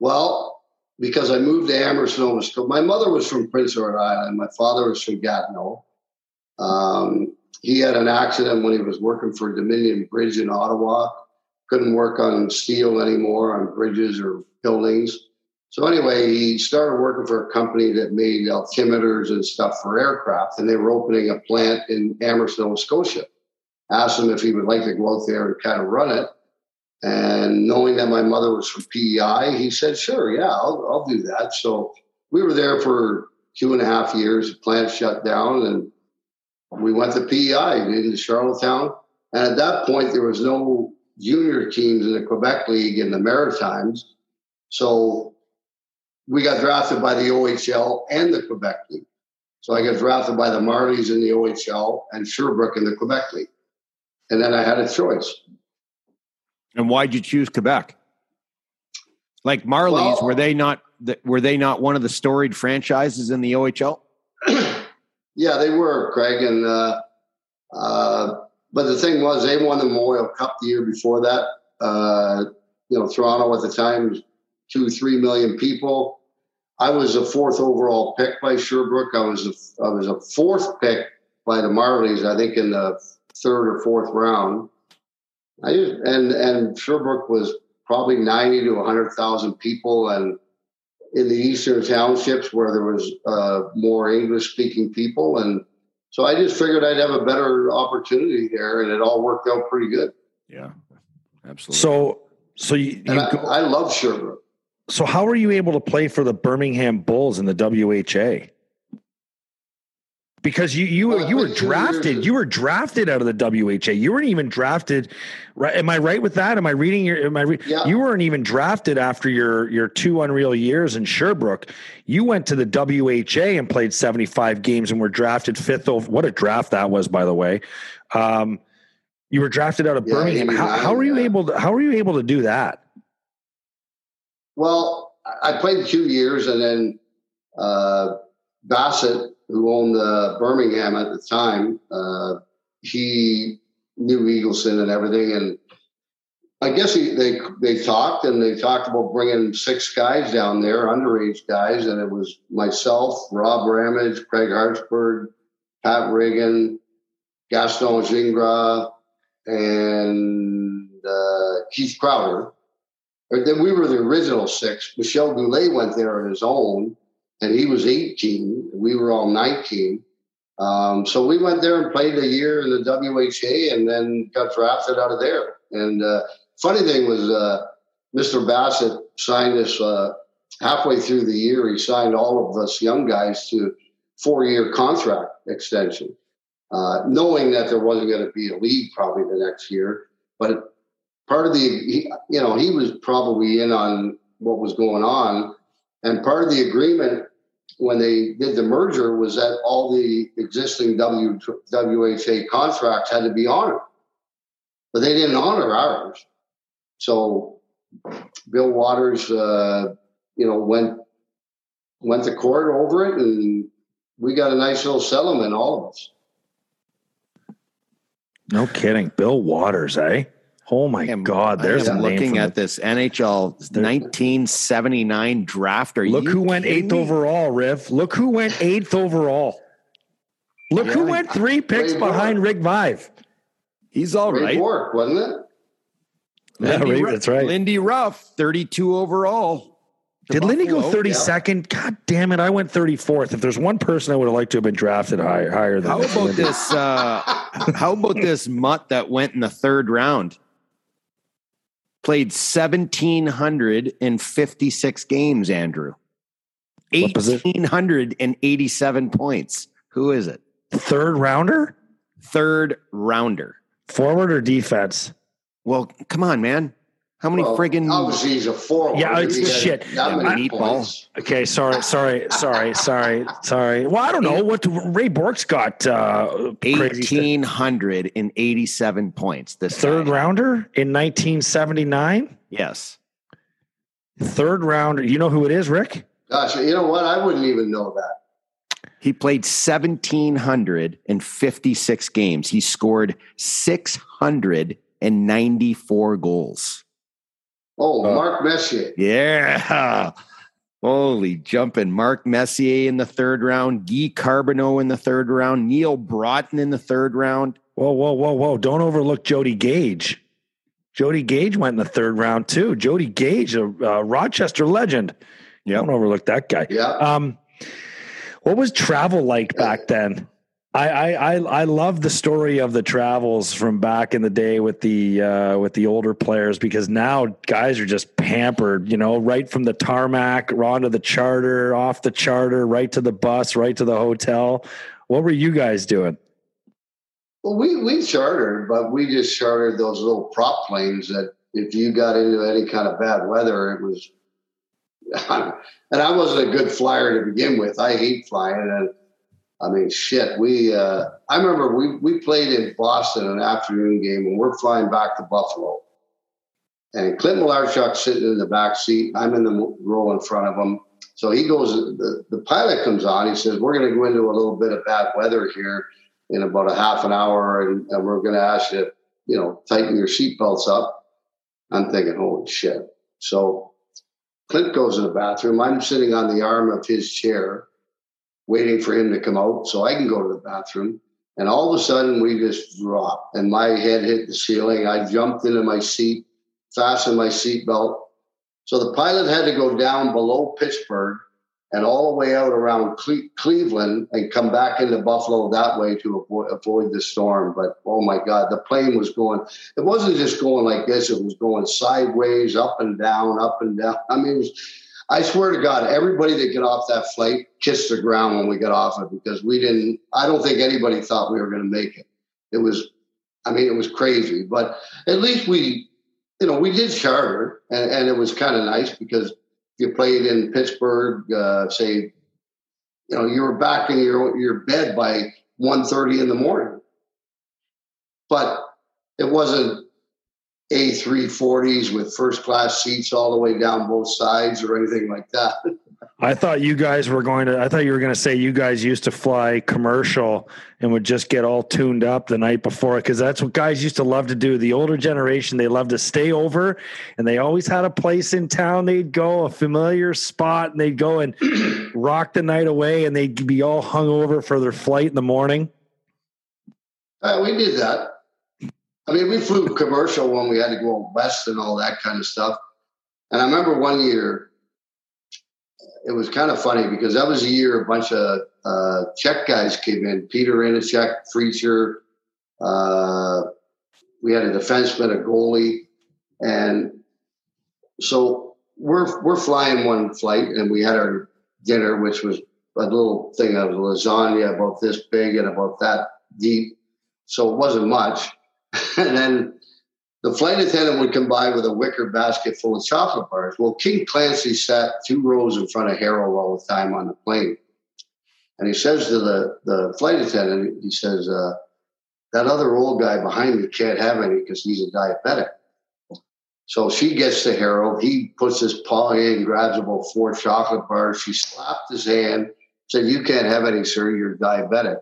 Well, because I moved to Amherst, Nova Scotia. My mother was from Prince Edward Island. My father was from Gatineau. Um, he had an accident when he was working for Dominion Bridge in Ottawa. Couldn't work on steel anymore, on bridges or buildings. So anyway, he started working for a company that made altimeters and stuff for aircraft, and they were opening a plant in Amherst, Nova Scotia. Asked him if he would like to go out there and kind of run it. And knowing that my mother was from PEI, he said, "Sure, yeah, I'll, I'll do that." So we were there for two and a half years. The plant shut down, and we went to PEI into Charlottetown. And at that point, there was no junior teams in the Quebec League in the Maritimes, so we got drafted by the OHL and the Quebec League. So I got drafted by the Marlies in the OHL and Sherbrooke in the Quebec League. And then I had a choice. And why'd you choose Quebec? Like Marlies, Well- were they not were they not one of the storied franchises in the OHL? [CLEARS THROAT] yeah, they were, Craig. And uh, uh, but the thing was, they won the Memorial Cup the year before that. Uh, you know, Toronto at the time was two, three million people. I was a fourth overall pick by Sherbrooke. I was a, I was a fourth pick by the Marlies. I think in the third or fourth round. I just, and and Sherbrooke was probably ninety to hundred thousand people, and in the eastern townships where there was uh, more English speaking people, and so I just figured I'd have a better opportunity there, and it all worked out pretty good. Yeah, absolutely. So, so you, And you I, go, I love Sherbrooke. So how are you able to play for the Birmingham Bulls in the WHA? Because you you you were drafted you were drafted out of the WHA. You weren't even drafted. Right? Am I right with that? Am I reading your? Am I? Re- Yeah. You weren't even drafted after your your two unreal years in Sherbrooke. You went to the WHA and played seventy five games and were drafted fifth over. What a draft that was, by the way. Um, you were drafted out of Yeah, Birmingham. How, 89, how were you able to? How were you able to do that? Well, I played two years, and then uh, Bassett, who owned the Birmingham at the time, uh, he knew Eagleson and everything, and I guess he, they they talked and they talked about bringing six guys down there, underage guys, and it was myself, Rob Ramage, Craig Hartsburg, Pat Riggin, Gaston Gingras, and uh, Keith Crowder. Then we were the original six. Michel Goulet went there on his own, and he was 18. We were all 19. Um, so we went there and played a year in the WHA, and then got drafted out of there. And uh, funny thing was, uh, Mr. Bassett signed us uh, halfway through the year. He signed all of us young guys to four-year contract extension, uh, knowing that there wasn't going to be a league probably the next year. But part of the, he, you know, he was probably in on what was going on, and part of the agreement when they did the merger was that all the existing WHA contracts had to be honored, but they didn't honor ours. So Bill Watters, uh, you know, went went to court over it, and we got a nice little settlement, all of us. No kidding. Bill Watters, eh? Oh my am- God! I There's am a looking from at the- this NHL 1979 draft. Are Look you who went eighth me? overall, Riff. Look who went eighth overall. Look who Yeah. went three picks Ray behind Bourque. Rick Vaive. He's all Great right. work, wasn't it? Yeah, Lindy Ray- Ruff- that's right. Lindy Ruff, 32 overall. to Did Lindy go Buffalo. 32nd? God damn it. I went 34th. If there's one person I would have liked to have been drafted higher, higher than How about Lindy. this? Uh, how about this mutt that went in the third round? Played 1,756 games, Andrew. 1,887 points. Who is it? third rounder? Third rounder. Forward or defense? Well, come on, man. How many Well, friggin' obviously he's a forward. Yeah, it's He shit. That many Meatball. Okay, sorry, sorry, sorry, sorry, sorry. Well, I don't know what Ray Bourque's got. Uh, crazy stuff. 1,887 points? This third guy. rounder in 1979. Yes. Third rounder. You know who it is, Rick? Gosh, you know what? I wouldn't even know that. He played 1,756 games. He scored 694 goals. Oh, Uh, Mark Messier. Yeah. [LAUGHS] Holy jumping. Mark Messier in the third round, Guy Carbonneau in the third round, Neal Broten in the third round. Whoa, whoa, whoa, whoa! Don't overlook Jody Gage. Jody Gage went in the third round too. Jody Gage, a uh, Rochester legend. Yep. Don't overlook that guy. Yeah. Um, what was travel like back then? I, I I love the story of the travels from back in the day with the uh, with the older players because now guys are just pampered. You know, right from the tarmac, onto the charter, off the charter, right to the bus, right to the hotel. What were you guys doing? Well, we we chartered, but we just chartered those little prop planes that if you got into any kind of bad weather, it was. [LAUGHS] and I wasn't a good flyer to begin with. I hate flying, and I mean, shit. We uh, I remember we we played in Boston an afternoon game, and we're flying back to Buffalo. And Clint Malarchuk's sitting in the back seat. I'm in the row in front of him. So he goes. The, the pilot comes on. He says, "We're going to go into a little bit of bad weather here in about a half an hour, and, and we're going to ask you, you know, tighten your seatbelts up." I'm thinking, "Holy shit!" So Clint goes to the bathroom. I'm sitting on the arm of his chair waiting for him to come out so I can go to the bathroom. And all of a sudden, we just dropped, and my head hit the ceiling. I jumped into my seat, fastened my seatbelt. So the pilot had to go down below Pittsburgh and all the way out around Cle- Cleveland and come back into Buffalo that way to avoid, avoid the storm. But oh my God, the plane was going, it wasn't just going like this, it was going sideways, up and down, up and down. [LAUGHS] I mean, was, I swear to God, everybody that got off that flight kissed the ground when we got off it because we didn't, I don't think anybody thought we were going to make it. It was, I mean, it was crazy, but at least we, you know, we did charter and, and it was kind of nice because you played in Pittsburgh, uh, say, you know, you were back in your your bed by 1.30 in the morning. But it wasn't A340s with first class seats all the way down both sides or anything like that. [LAUGHS] I thought you guys were going to. I thought you were going to say you guys used to fly commercial and would just get all tuned up the night before because that's what guys used to love to do. The older generation, they love to stay over, and they always had a place in town they'd go, a familiar spot, and they'd go and [CLEARS THROAT] rock the night away, and they'd be all hung over for their flight in the morning. Uh, we did that. I mean, we flew commercial when we had to go west and all that kind of stuff. And I remember one year it was kind of funny because that was a year a bunch of uh, Czech guys came in. Peter Ihnacek, Frycer. Uh, we had a defenseman, a goalie, and so we're we're flying one flight, and we had our dinner, which was a little thing of lasagna about this big and about that deep. So it wasn't much. [LAUGHS] and then the flight attendant would come by with a wicker basket full of chocolate bars. Well, King Clancy sat two rows in front of Harold all the time on the plane. And he says to the, the flight attendant, he says, uh, that other old guy behind me can't have any because he's a diabetic. So she gets to Harold. He puts his paw in, and grabs about four chocolate bars. She slapped his hand, said, You can't have any, sir. You're diabetic.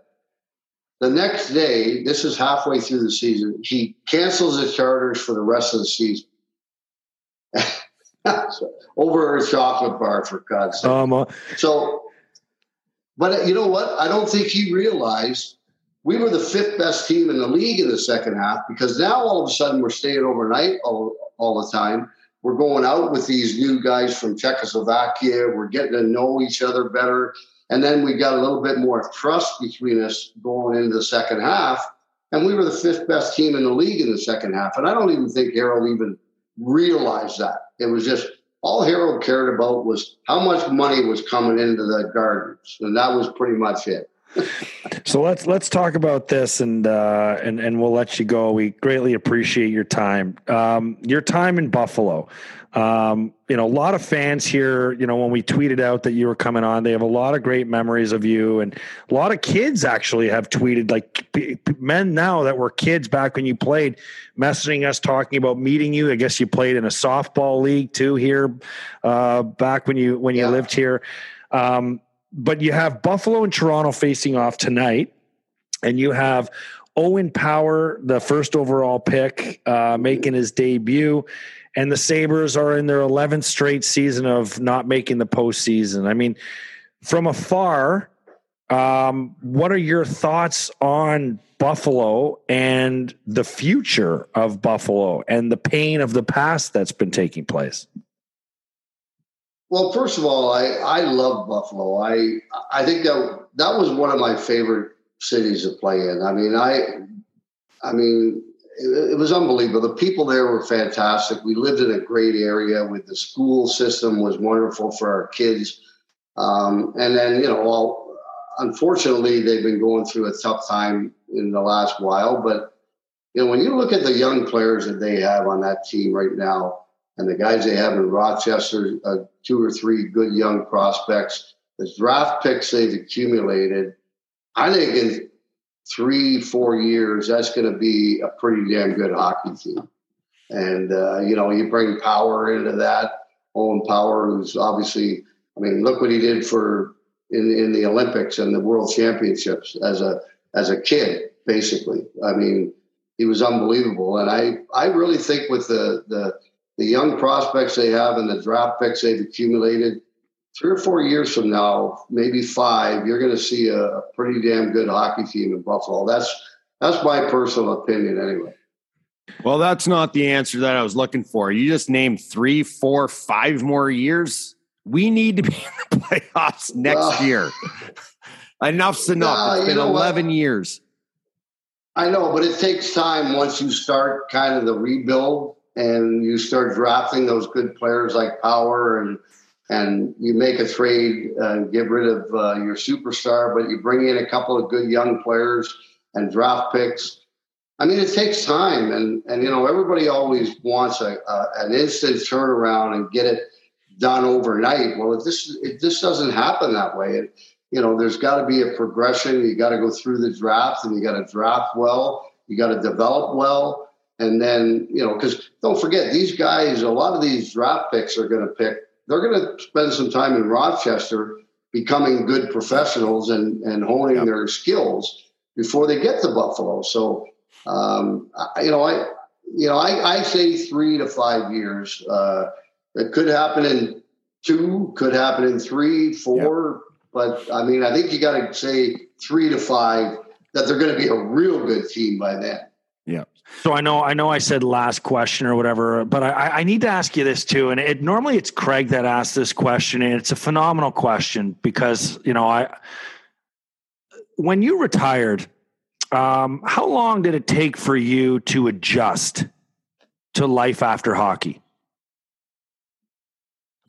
The next day, this is halfway through the season, he cancels his charters for the rest of the season. [LAUGHS] Over a chocolate bar, for God's sake. Um, uh, so, but you know what? I don't think he realized we were the fifth best team in the league in the second half because now all of a sudden we're staying overnight all, all the time. We're going out with these new guys from Czechoslovakia. We're getting to know each other better. And then we got a little bit more trust between us going into the second half. And we were the fifth best team in the league in the second half. And I don't even think Harold even realized that. It was just all Harold cared about was how much money was coming into the gardens. And that was pretty much it. So let's let's talk about this and uh, and and we'll let you go. We greatly appreciate your time. Um, your time in Buffalo. Um, you know, a lot of fans here, you know, when we tweeted out that you were coming on, they have a lot of great memories of you. And a lot of kids actually have tweeted, like p- p- men now that were kids back when you played, messaging us, talking about meeting you. I guess you played in a softball league too here uh, back when you when you yeah. lived here. Um, but you have Buffalo and Toronto facing off tonight, and you have Owen Power, the first overall pick, uh, making his debut and the Sabres are in their 11th straight season of not making the postseason. I mean, from afar, um, what are your thoughts on Buffalo and the future of Buffalo and the pain of the past that's been taking place? Well, first of all, I, I love Buffalo. I I think that that was one of my favorite cities to play in. I mean, I I mean, it, it, was unbelievable. The people there were fantastic. We lived in a great area with the school system was wonderful for our kids. Um, and then, you know, all, unfortunately, they've been going through a tough time in the last while. But, you know, when you look at the young players that they have on that team right now, and the guys they have in Rochester, uh, two or three good young prospects, the draft picks they've accumulated, I think in three, four years, that's going to be a pretty damn good hockey team. And, uh, you know, you bring power into that. Owen Power, who's obviously, I mean, look what he did for in, in the Olympics and the World Championships as a as a kid, basically. I mean, he was unbelievable. And I, I really think with the, the the young prospects they have and the draft picks they've accumulated, three or four years from now, maybe five, you're going to see a, pretty damn good hockey team in Buffalo. That's that's my personal opinion, anyway. Well, that's not the answer that I was looking for. You just named three, four, five more years. We need to be in the playoffs next year. [LAUGHS] Enough's enough. it's been 11 what? years. I know, but it takes time once you start kind of the rebuild and you start drafting those good players like Power and and you make a trade and get rid of uh, your superstar, but you bring in a couple of good young players and draft picks. I mean, it takes time, and and you know everybody always wants a, a an instant turnaround and get it done overnight. Well, if this it this doesn't happen that way, it, you know, there's got to be a progression. You got to go through the draft, and you got to draft well. You got to develop well, and then you know, because don't forget these guys. A lot of these draft picks are going to pick. They're going to spend some time in Rochester becoming good professionals and and honing yep. their skills before they get to Buffalo. So, um, I, you know, I you know, I, I say three to five years. Uh, it could happen in two, could happen in three, four. Yep but I mean, I think you got to say three to five that they're going to be a real good team by then. So I know, I know, I said last question or whatever, but I, I need to ask you this too. And it normally it's Craig that asks this question, and it's a phenomenal question because you know I, when you retired, um, how long did it take for you to adjust to life after hockey?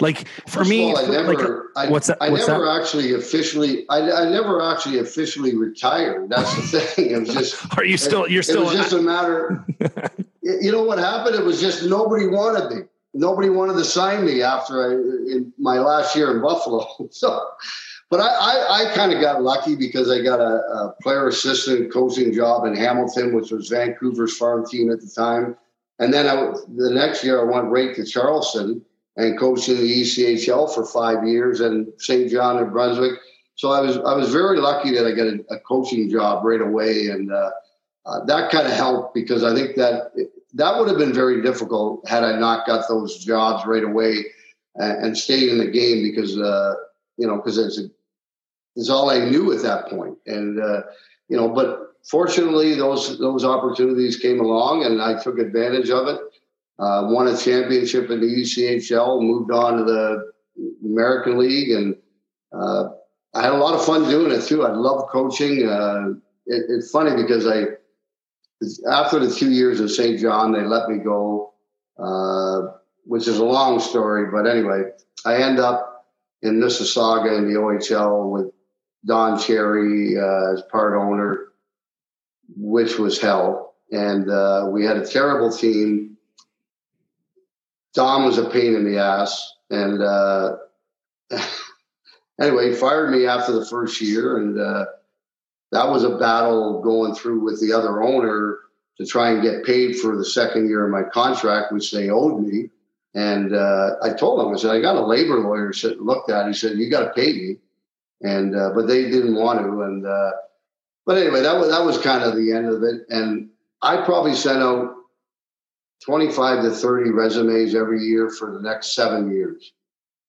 Like for First me, all, I never, like, what's that? I what's never that? actually officially, I, I, never actually officially retired. That's the [LAUGHS] thing. It was [LAUGHS] just. Are you still? You're still. It was just a matter. [LAUGHS] you know what happened? It was just nobody wanted me. Nobody wanted to sign me after I in my last year in Buffalo. So, but I, I, I kind of got lucky because I got a, a player assistant coaching job in Hamilton, which was Vancouver's farm team at the time. And then I, the next year, I went right to Charleston and coached in the ECHL for five years and St. John and Brunswick. So I was I was very lucky that I got a, a coaching job right away, and uh, uh, that kind of helped because I think that that would have been very difficult had I not got those jobs right away and, and stayed in the game because uh, you know because it's it's all I knew at that point, and uh, you know. But fortunately, those those opportunities came along, and I took advantage of it uh, won a championship in the ECHL, moved on to the American League, and uh, I had a lot of fun doing it too. I love coaching. Uh, it, it's funny because I, after the two years of St. John, they let me go, uh, which is a long story. But anyway, I end up in Mississauga in the OHL with Don Cherry uh, as part owner, which was hell. And uh, we had a terrible team Dom was a pain in the ass, and uh, [LAUGHS] anyway, he fired me after the first year, and uh, that was a battle going through with the other owner to try and get paid for the second year of my contract, which they owed me. And uh, I told him, I said, I got a labor lawyer sit looked at. It. He said, you got to pay me, and uh, but they didn't want to. And uh, but anyway, that was that was kind of the end of it. And I probably sent out 25 to 30 resumes every year for the next seven years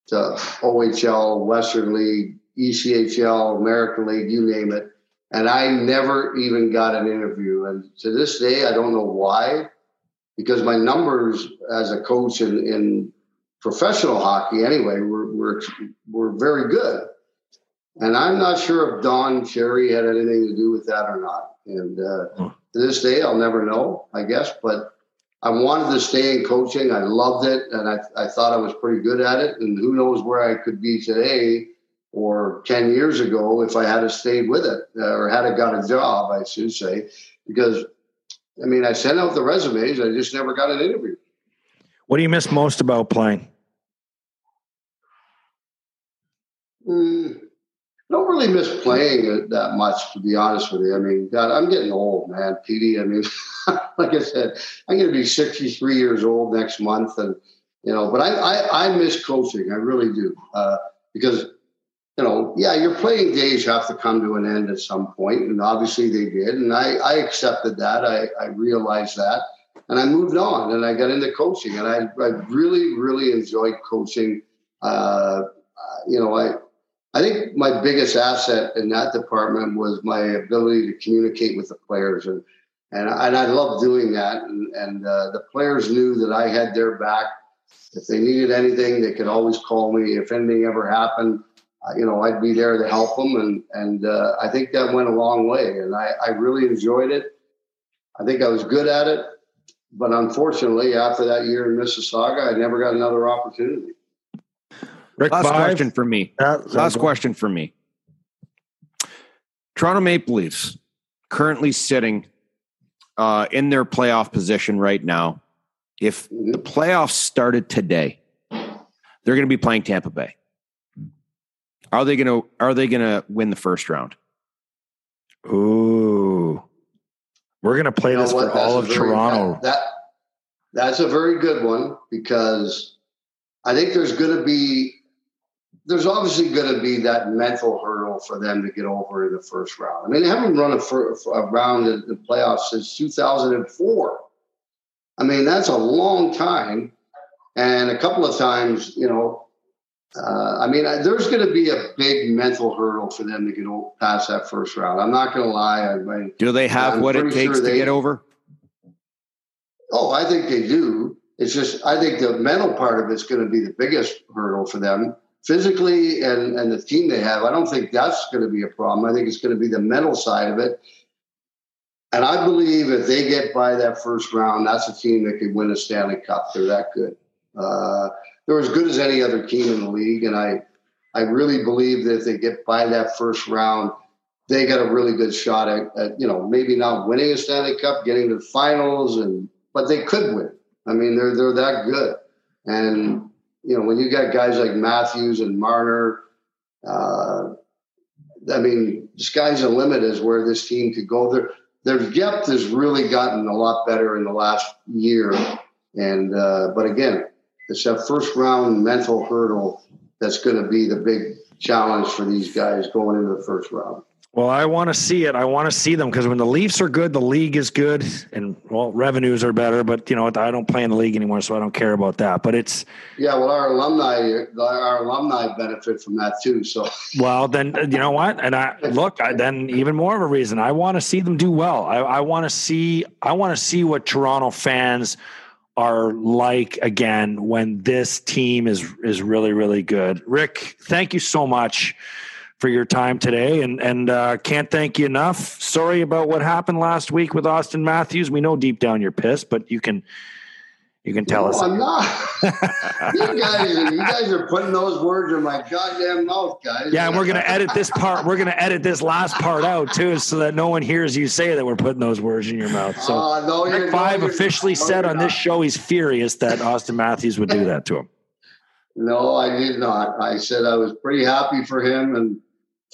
to OHL, Western League, ECHL, American League, you name it. And I never even got an interview. And to this day, I don't know why, because my numbers as a coach in, in professional hockey, anyway, were, were, were very good. And I'm not sure if Don Cherry had anything to do with that or not. And uh, to this day, I'll never know, I guess. But I wanted to stay in coaching. I loved it, and I, I thought I was pretty good at it. And who knows where I could be today or 10 years ago if I had stayed with it or had I got a job, I should say. Because, I mean, I sent out the resumes, I just never got an interview. What do you miss most about playing? Mm, don't really miss playing it that much, to be honest with you. I mean, God, I'm getting old, man, Petey. I mean, [LAUGHS] like I said, I'm going to be 63 years old next month, and you know, but I I, I miss coaching. I really do uh, because you know, yeah, your playing days have to come to an end at some point, and obviously they did, and I I accepted that. I I realized that, and I moved on, and I got into coaching, and I I really really enjoyed coaching. Uh, you know, I I think my biggest asset in that department was my ability to communicate with the players, and and and I love doing that. And, and uh, the players knew that I had their back. If they needed anything, they could always call me. If anything ever happened, uh, you know, I'd be there to help them. And and uh, I think that went a long way. And I, I really enjoyed it. I think I was good at it, but unfortunately, after that year in Mississauga, I never got another opportunity. Rick, Last five. question for me. Uh, Last question for me. Toronto Maple Leafs currently sitting uh, in their playoff position right now. If the playoffs started today, they're going to be playing Tampa Bay. Are they going to Are they going to win the first round? Ooh, we're going to play you this for all of very, Toronto. That, that that's a very good one because I think there's going to be there's obviously going to be that mental hurdle for them to get over in the first round. I mean, they haven't run a, a round in the playoffs since 2004. I mean, that's a long time. And a couple of times, you know, uh, I mean, there's going to be a big mental hurdle for them to get past that first round. I'm not going to lie. I mean, do they have I'm what it takes sure to get over? Oh, I think they do. It's just, I think the mental part of it's going to be the biggest hurdle for them physically and, and the team they have, I don't think that's going to be a problem. I think it's going to be the mental side of it. And I believe if they get by that first round, that's a team that could win a Stanley Cup. They're that good. Uh, they're as good as any other team in the league. And I, I really believe that if they get by that first round, they got a really good shot at, at, you know, maybe not winning a Stanley Cup, getting to the finals, and but they could win. I mean, they're they're that good. And you know, when you got guys like Matthews and Marner, uh, I mean, the sky's the limit as where this team could go. Their their depth has really gotten a lot better in the last year, and uh, but again, it's that first round mental hurdle that's going to be the big challenge for these guys going into the first round. Well, I want to see it. I want to see them because when the Leafs are good, the league is good, and well, revenues are better. But you know, I don't play in the league anymore, so I don't care about that. But it's yeah. Well, our alumni, our alumni benefit from that too. So well, then uh, you know what? And I look, I, then even more of a reason I want to see them do well. I, I want to see. I want to see what Toronto fans are like again when this team is is really really good. Rick, thank you so much for your time today, and and uh, can't thank you enough. Sorry about what happened last week with Auston Matthews. We know deep down you're pissed, but you can you can tell no, us. I'm not. [LAUGHS] you guys, you guys are putting those words in my goddamn mouth, guys. Yeah, and we're gonna edit this part. We're gonna edit this last part out too, so that no one hears you say that we're putting those words in your mouth. So, uh, no, Rick Vaive no, officially no, said on this show he's furious that Auston Matthews would do that to him. No, I did not. I said I was pretty happy for him, and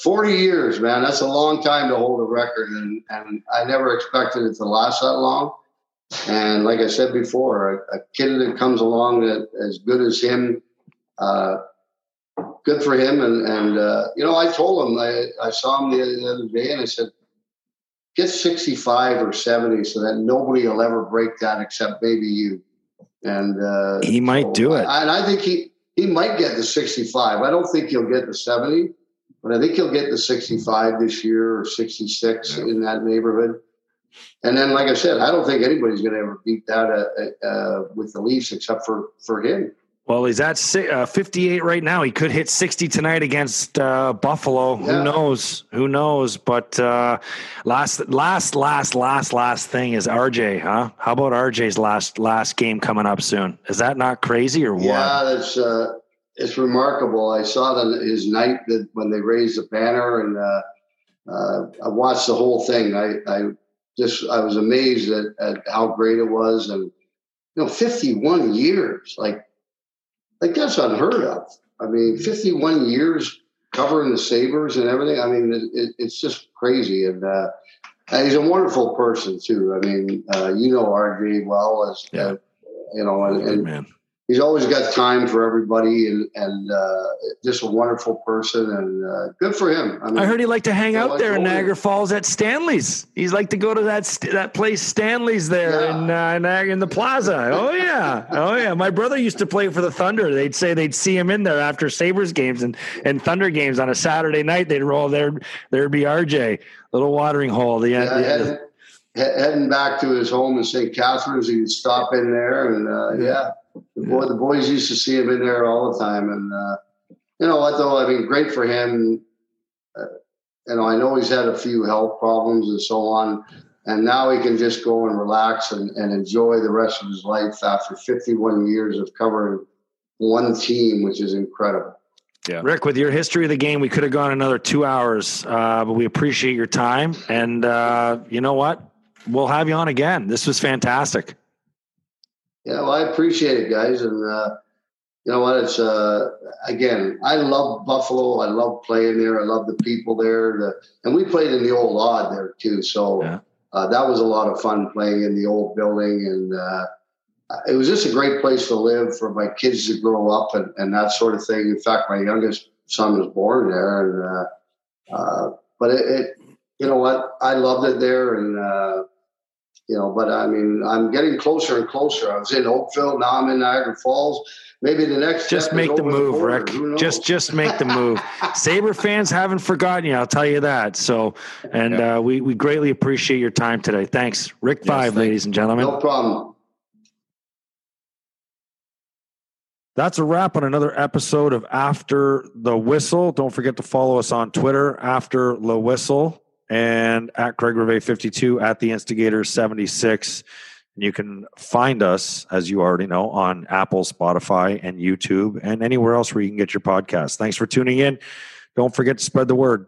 40 years, man, that's a long time to hold a record. And, and I never expected it to last that long. And like I said before, a, a kid that comes along that as good as him, uh, good for him. And, and uh, you know, I told him, I, I saw him the, the other day and I said, get 65 or 70 so that nobody will ever break that except maybe you. And uh, he might so, do it. I, and I think he, he might get the 65. I don't think he'll get the 70 but I think he'll get to 65 this year or 66 yeah. in that neighborhood. And then, like I said, I don't think anybody's going to ever beat that uh, uh, with the Leafs except for for him. Well, he's at uh, 58 right now. He could hit 60 tonight against uh, Buffalo. Yeah. Who knows? Who knows? But uh, last, last, last, last, last thing is RJ. Huh? How about RJ's last last game coming up soon? Is that not crazy or what? Yeah, that's uh, it's remarkable. I saw that his night that when they raised the banner, and uh, uh, I watched the whole thing. I, I just I was amazed at, at how great it was, and you know, 51 years, like like that's unheard of. I mean, 51 years covering the Sabres and everything. I mean, it, it, it's just crazy. And, uh, he's a wonderful person too. I mean, uh, you know RJ well as yeah. uh, you know, and, and man he's always got time for everybody and, and uh, just a wonderful person and uh, good for him. I, mean, I heard he liked to hang out there in Niagara Falls at Stanley's. He's like to go to that that place Stanley's there yeah. in uh, in the Plaza. Oh yeah, oh yeah. My brother used to play for the Thunder. They'd say they'd see him in there after Sabres games and and Thunder games on a Saturday night. They'd roll there. There'd be RJ, little watering hole. The, yeah, the, heading back to his home in St. Catharines, he'd stop in there and uh, yeah the, boy, the boys used to see him in there all the time, and uh, you know what though? I mean, great for him. Uh, you know, I know he's had a few health problems and so on, and now he can just go and relax and, and enjoy the rest of his life after 51 years of covering one team, which is incredible. Yeah. Rick, with your history of the game, we could have gone another two hours, uh, but we appreciate your time. And uh, you know what? We'll have you on again. This was fantastic. Yeah, well, I appreciate it, guys, and uh, you know what? It's uh, again, I love Buffalo. I love playing there. I love the people there, the, and we played in the old Aud there too. So yeah. uh, that was a lot of fun playing in the old building, and uh, it was just a great place to live for my kids to grow up and, and that sort of thing. In fact, my youngest son was born there, and uh, uh, but it, it, you know what? I loved it there, and uh, you know, but I mean, I'm getting closer and closer. I was in Oakville, now I'm in Niagara Falls. Maybe the next just make the move, the Rick. Just just make the move. [LAUGHS] Sabre fans haven't forgotten you. I'll tell you that. So, and yeah. uh, we we greatly appreciate your time today. Thanks, Rick. Yes, Vaive, ladies and gentlemen. No problem. That's a wrap on another episode of After the Whistle. Don't forget to follow us on Twitter, After the Whistle and at Craig Rivet 52 at the Instigator 76. And you can find us, as you already know, on Apple, Spotify, and YouTube, and anywhere else where you can get your podcast. Thanks for tuning in. Don't forget to spread the word.